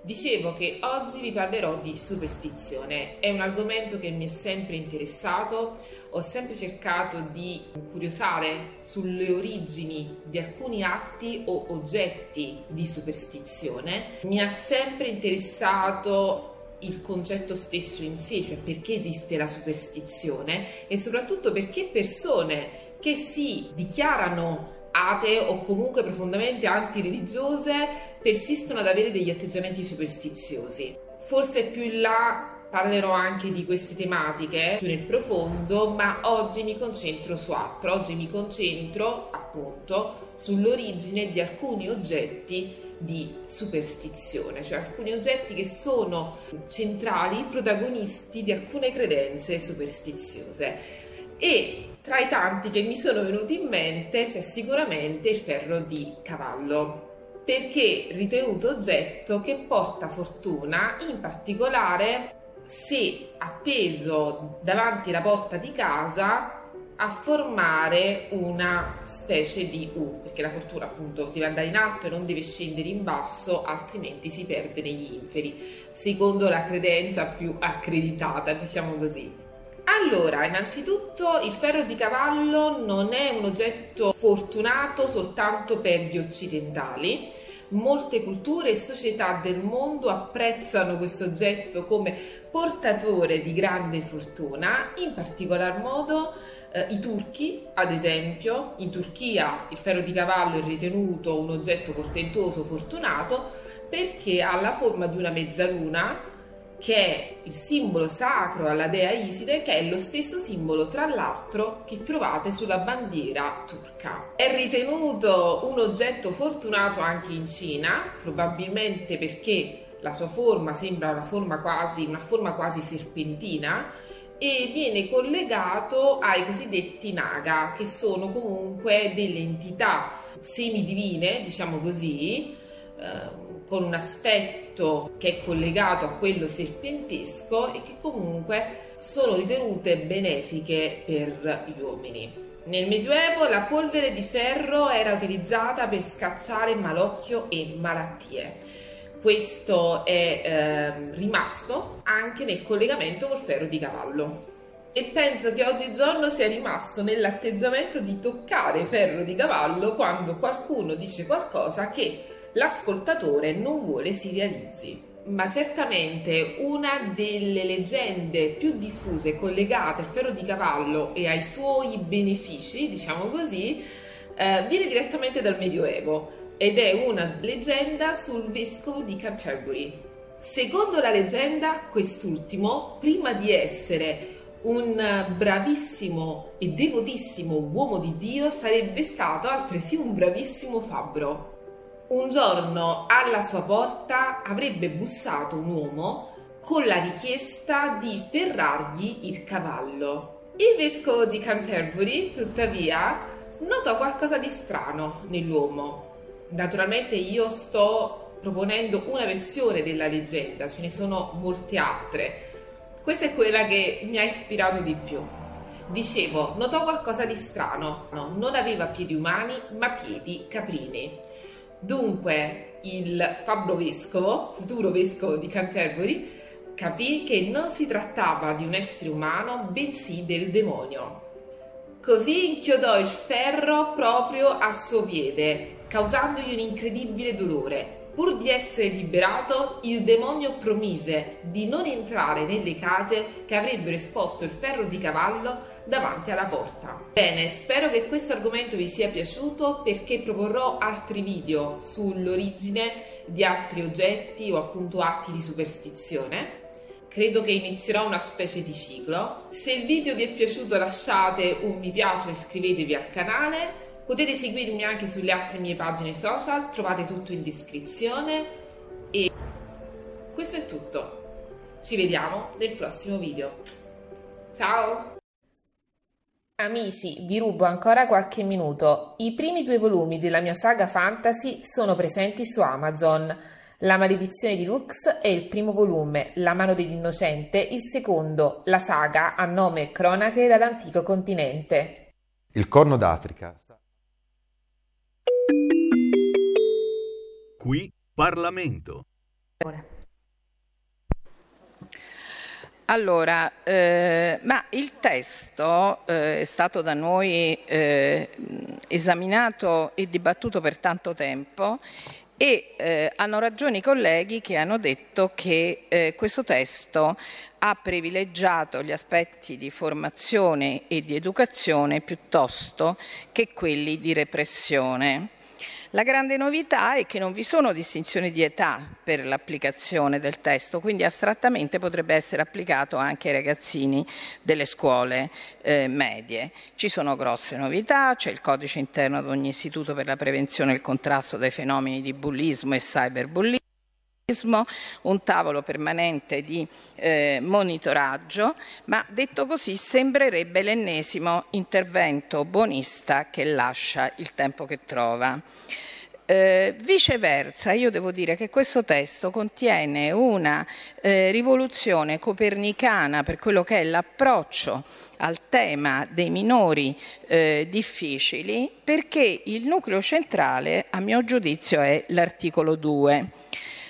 Dicevo che oggi vi parlerò di superstizione, è un argomento che mi è sempre interessato, ho sempre cercato di curiosare sulle origini di alcuni atti o oggetti di superstizione, mi ha sempre interessato il concetto stesso in sé, cioè perché esiste la superstizione e soprattutto perché persone che si dichiarano atee o comunque profondamente antireligiose persistono ad avere degli atteggiamenti superstiziosi. Forse più in là parlerò anche di queste tematiche più nel profondo, ma oggi mi concentro su altro. Oggi mi concentro appunto sull'origine di alcuni oggetti di superstizione, cioè alcuni oggetti che sono centrali, protagonisti di alcune credenze superstiziose. E tra i tanti che mi sono venuti in mente c'è sicuramente il ferro di cavallo perché ritenuto oggetto che porta fortuna, in particolare se appeso davanti alla porta di casa a formare una specie di U, perché la fortuna appunto deve andare in alto e non deve scendere in basso, altrimenti si perde negli inferi, secondo la credenza più accreditata, diciamo così. Allora, innanzitutto il ferro di cavallo non è un oggetto fortunato soltanto per gli occidentali. Molte culture e società del mondo apprezzano questo oggetto come portatore di grande fortuna, in particolar modo eh, i turchi, ad esempio, in Turchia il ferro di cavallo è ritenuto un oggetto portentoso, fortunato, perché ha la forma di una mezzaluna che è il simbolo sacro alla dea Iside, che è lo stesso simbolo, tra l'altro, che trovate sulla bandiera turca. È ritenuto un oggetto fortunato anche in Cina, probabilmente perché la sua forma sembra una forma quasi, una forma quasi serpentina e viene collegato ai cosiddetti naga, che sono comunque delle entità semidivine, diciamo così, eh, con un aspetto che è collegato a quello serpentesco e che comunque sono ritenute benefiche per gli uomini. Nel Medioevo la polvere di ferro era utilizzata per scacciare malocchio e malattie. Questo è eh, rimasto anche nel collegamento col ferro di cavallo. E penso che oggigiorno sia rimasto nell'atteggiamento di toccare ferro di cavallo quando qualcuno dice qualcosa che l'ascoltatore non vuole si realizzi. Ma certamente una delle leggende più diffuse collegate al ferro di cavallo e ai suoi benefici, diciamo così, eh, viene direttamente dal Medioevo ed è una leggenda sul vescovo di Canterbury. Secondo la leggenda, quest'ultimo, prima di essere un bravissimo e devotissimo uomo di Dio, sarebbe stato altresì un bravissimo fabbro. Un giorno alla sua porta avrebbe bussato un uomo con la richiesta di ferrargli il cavallo. Il vescovo di Canterbury, tuttavia, notò qualcosa di strano nell'uomo. Naturalmente io sto proponendo una versione della leggenda, ce ne sono molte altre. Questa è quella che mi ha ispirato di più. Dicevo, notò qualcosa di strano. No, non aveva piedi umani, ma piedi caprini. Dunque il fabbro vescovo, futuro vescovo di Canterbury, capì che non si trattava di un essere umano, bensì del demonio. Così inchiodò il ferro proprio al suo piede, causandogli un incredibile dolore. Pur di essere liberato, il demonio promise di non entrare nelle case che avrebbero esposto il ferro di cavallo davanti alla porta. Bene, spero che questo argomento vi sia piaciuto perché proporrò altri video sull'origine di altri oggetti o appunto atti di superstizione. Credo che inizierò una specie di ciclo. Se il video vi è piaciuto lasciate un mi piace e iscrivetevi al canale Potete seguirmi anche sulle altre mie pagine social, trovate tutto in descrizione e questo è tutto. Ci vediamo nel prossimo video. Ciao! Amici, vi rubo ancora qualche minuto. I primi due volumi della mia saga fantasy sono presenti su Amazon. La maledizione di Lux è il primo volume, La mano dell'innocente il secondo, la saga a nome Cronache dall'antico continente. Il corno d'Africa Qui Parlamento. Allora, eh, ma il testo eh, è stato da noi eh, esaminato e dibattuto per tanto tempo e eh, hanno ragione i colleghi che hanno detto che eh, questo testo ha privilegiato gli aspetti di formazione e di educazione piuttosto che quelli di repressione. La grande novità è che non vi sono distinzioni di età per l'applicazione del testo, quindi astrattamente potrebbe essere applicato anche ai ragazzini delle scuole eh, medie. Ci sono grosse novità, c'è il codice interno ad ogni istituto per la prevenzione e il contrasto dei fenomeni di bullismo e cyberbullismo un tavolo permanente di eh, monitoraggio, ma detto così sembrerebbe l'ennesimo intervento buonista che lascia il tempo che trova. Eh, viceversa, io devo dire che questo testo contiene una eh, rivoluzione copernicana per quello che è l'approccio al tema dei minori eh, difficili, perché il nucleo centrale, a mio giudizio, è l'articolo 2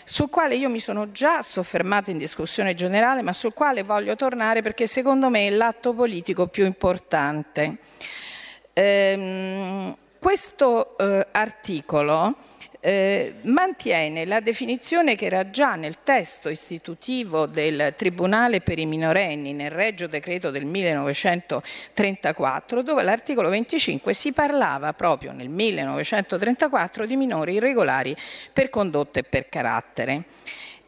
sul quale io mi sono già soffermata in discussione generale, ma sul quale voglio tornare perché secondo me è l'atto politico più importante. Ehm, questo eh, articolo eh, mantiene la definizione che era già nel testo istitutivo del Tribunale per i minorenni nel Regio Decreto del 1934, dove all'articolo 25 si parlava proprio nel 1934 di minori irregolari per condotte e per carattere.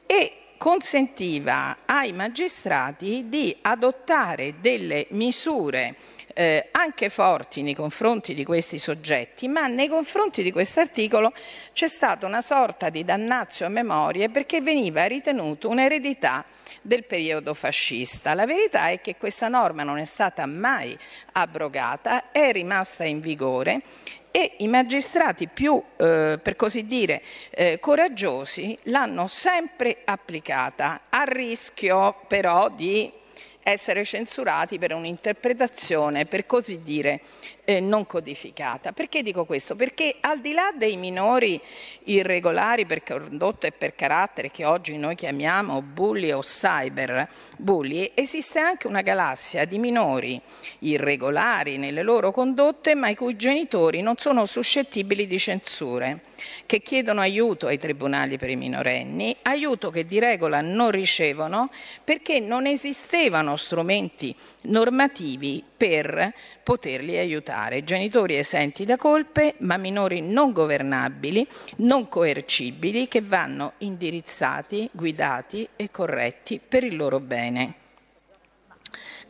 E consentiva ai magistrati di adottare delle misure eh, anche forti nei confronti di questi soggetti, ma nei confronti di questo articolo c'è stata una sorta di dannazio a memorie perché veniva ritenuto un'eredità del periodo fascista. La verità è che questa norma non è stata mai abrogata, è rimasta in vigore e i magistrati più, eh, per così dire, eh, coraggiosi l'hanno sempre applicata, a rischio però di essere censurati per un'interpretazione, per così dire, eh, non codificata. Perché dico questo? Perché al di là dei minori irregolari per condotta e per carattere che oggi noi chiamiamo bulli o cyber bulli, esiste anche una galassia di minori irregolari nelle loro condotte ma i cui genitori non sono suscettibili di censure che chiedono aiuto ai tribunali per i minorenni, aiuto che di regola non ricevono perché non esistevano strumenti normativi per poterli aiutare. Genitori esenti da colpe, ma minori non governabili, non coercibili, che vanno indirizzati, guidati e corretti per il loro bene.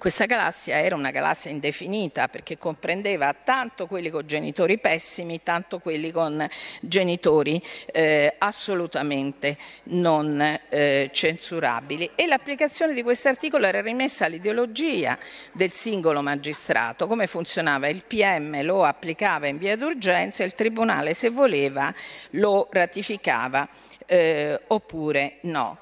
Questa galassia era una galassia indefinita perché comprendeva tanto quelli con genitori pessimi, tanto quelli con genitori eh, assolutamente non eh, censurabili. E l'applicazione di questo articolo era rimessa all'ideologia del singolo magistrato. Come funzionava? Il PM lo applicava in via d'urgenza e il Tribunale, se voleva, lo ratificava eh, oppure no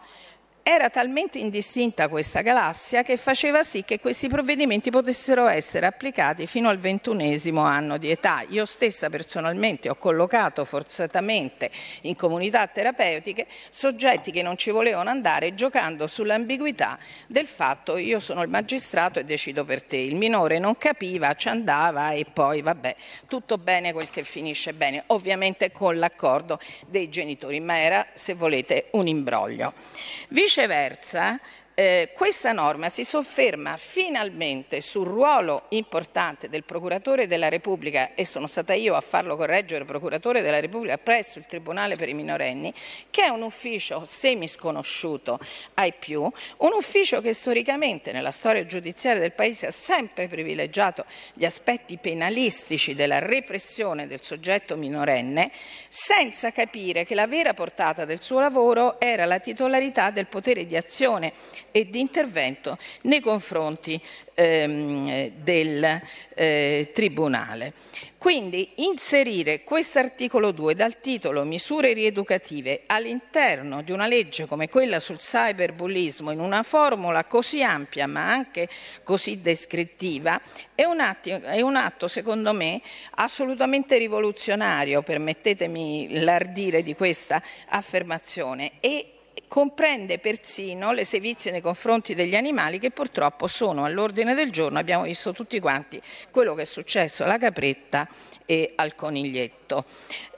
era talmente indistinta questa galassia che faceva sì che questi provvedimenti potessero essere applicati fino al ventunesimo anno di età. Io stessa personalmente ho collocato forzatamente in comunità terapeutiche soggetti che non ci volevano andare giocando sull'ambiguità del fatto io sono il magistrato e decido per te. Il minore non capiva, ci andava e poi vabbè, tutto bene quel che finisce bene, ovviamente con l'accordo dei genitori, ma era, se volete, un imbroglio. Vice Viceversa, eh, questa norma si sofferma finalmente sul ruolo importante del procuratore della Repubblica e sono stata io a farlo correggere procuratore della Repubblica presso il Tribunale per i minorenni, che è un ufficio semisconosciuto ai più, un ufficio che storicamente nella storia giudiziaria del Paese ha sempre privilegiato gli aspetti penalistici della repressione del soggetto minorenne, senza capire che la vera portata del suo lavoro era la titolarità del potere di azione e di intervento nei confronti ehm, del eh, Tribunale. Quindi inserire questo articolo 2 dal titolo Misure rieducative all'interno di una legge come quella sul cyberbullismo in una formula così ampia ma anche così descrittiva è un, atto, è un atto secondo me assolutamente rivoluzionario, permettetemi l'ardire di questa affermazione, e comprende persino le sevizie nei confronti degli animali che purtroppo sono all'ordine del giorno. Abbiamo visto tutti quanti quello che è successo alla capretta e al coniglietto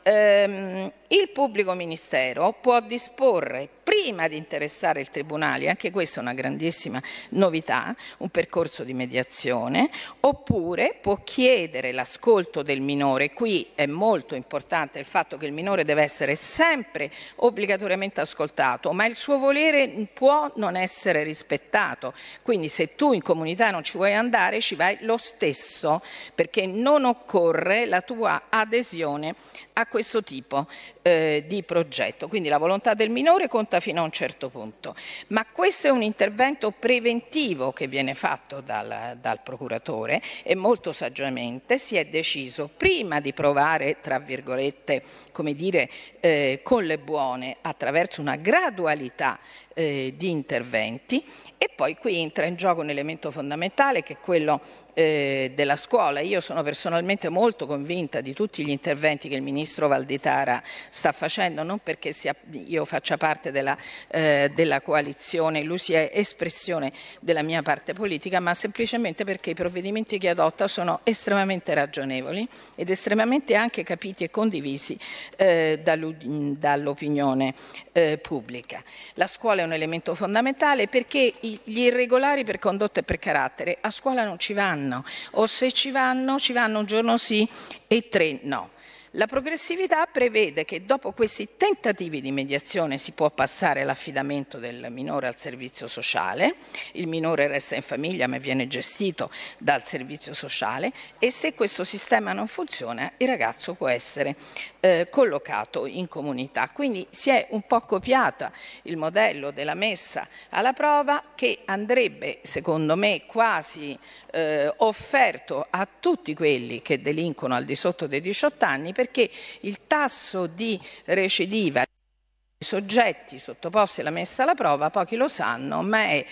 ehm, il pubblico ministero può disporre, prima di interessare il Tribunale, anche questa è una grandissima novità, un percorso di mediazione, oppure può chiedere l'ascolto del minore. Qui è molto importante il fatto che il minore deve essere sempre obbligatoriamente ascoltato, ma il suo volere può non essere rispettato. Quindi se tu in comunità non ci vuoi andare, ci vai lo stesso, perché non occorre la tua adesione a questo tipo eh, di progetto. Quindi la volontà del minore conta fino a un certo punto, ma questo è un intervento preventivo che viene fatto dal, dal procuratore e molto saggiamente si è deciso prima di provare, tra virgolette, come dire, eh, con le buone attraverso una gradualità eh, di interventi e poi qui entra in gioco un elemento fondamentale che è quello eh, della scuola. Io sono personalmente molto convinta di tutti gli interventi che il ministro Valditara sta facendo, non perché sia, io faccia parte della, eh, della coalizione, lui sia espressione della mia parte politica, ma semplicemente perché i provvedimenti che adotta sono estremamente ragionevoli ed estremamente anche capiti e condivisi eh, dall'opinione eh, pubblica. La scuola è un elemento fondamentale perché gli irregolari per condotta e per carattere a scuola non ci vanno o se ci vanno ci vanno un giorno sì e tre no. La progressività prevede che dopo questi tentativi di mediazione si può passare l'affidamento del minore al servizio sociale, il minore resta in famiglia ma viene gestito dal servizio sociale e se questo sistema non funziona il ragazzo può essere eh, collocato in comunità. Quindi si è un po' copiata il modello della messa alla prova che andrebbe, secondo me, quasi eh, offerto a tutti quelli che delinquono al di sotto dei 18 anni perché il tasso di recidiva dei soggetti sottoposti alla messa alla prova, pochi lo sanno, ma è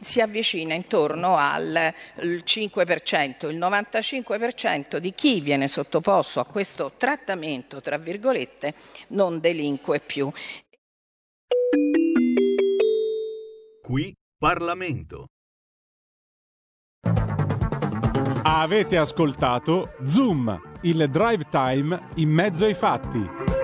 si avvicina intorno al 5%, il 95% di chi viene sottoposto a questo trattamento, tra virgolette, non delinque più. Qui Parlamento. Avete ascoltato Zoom, il drive time in mezzo ai fatti.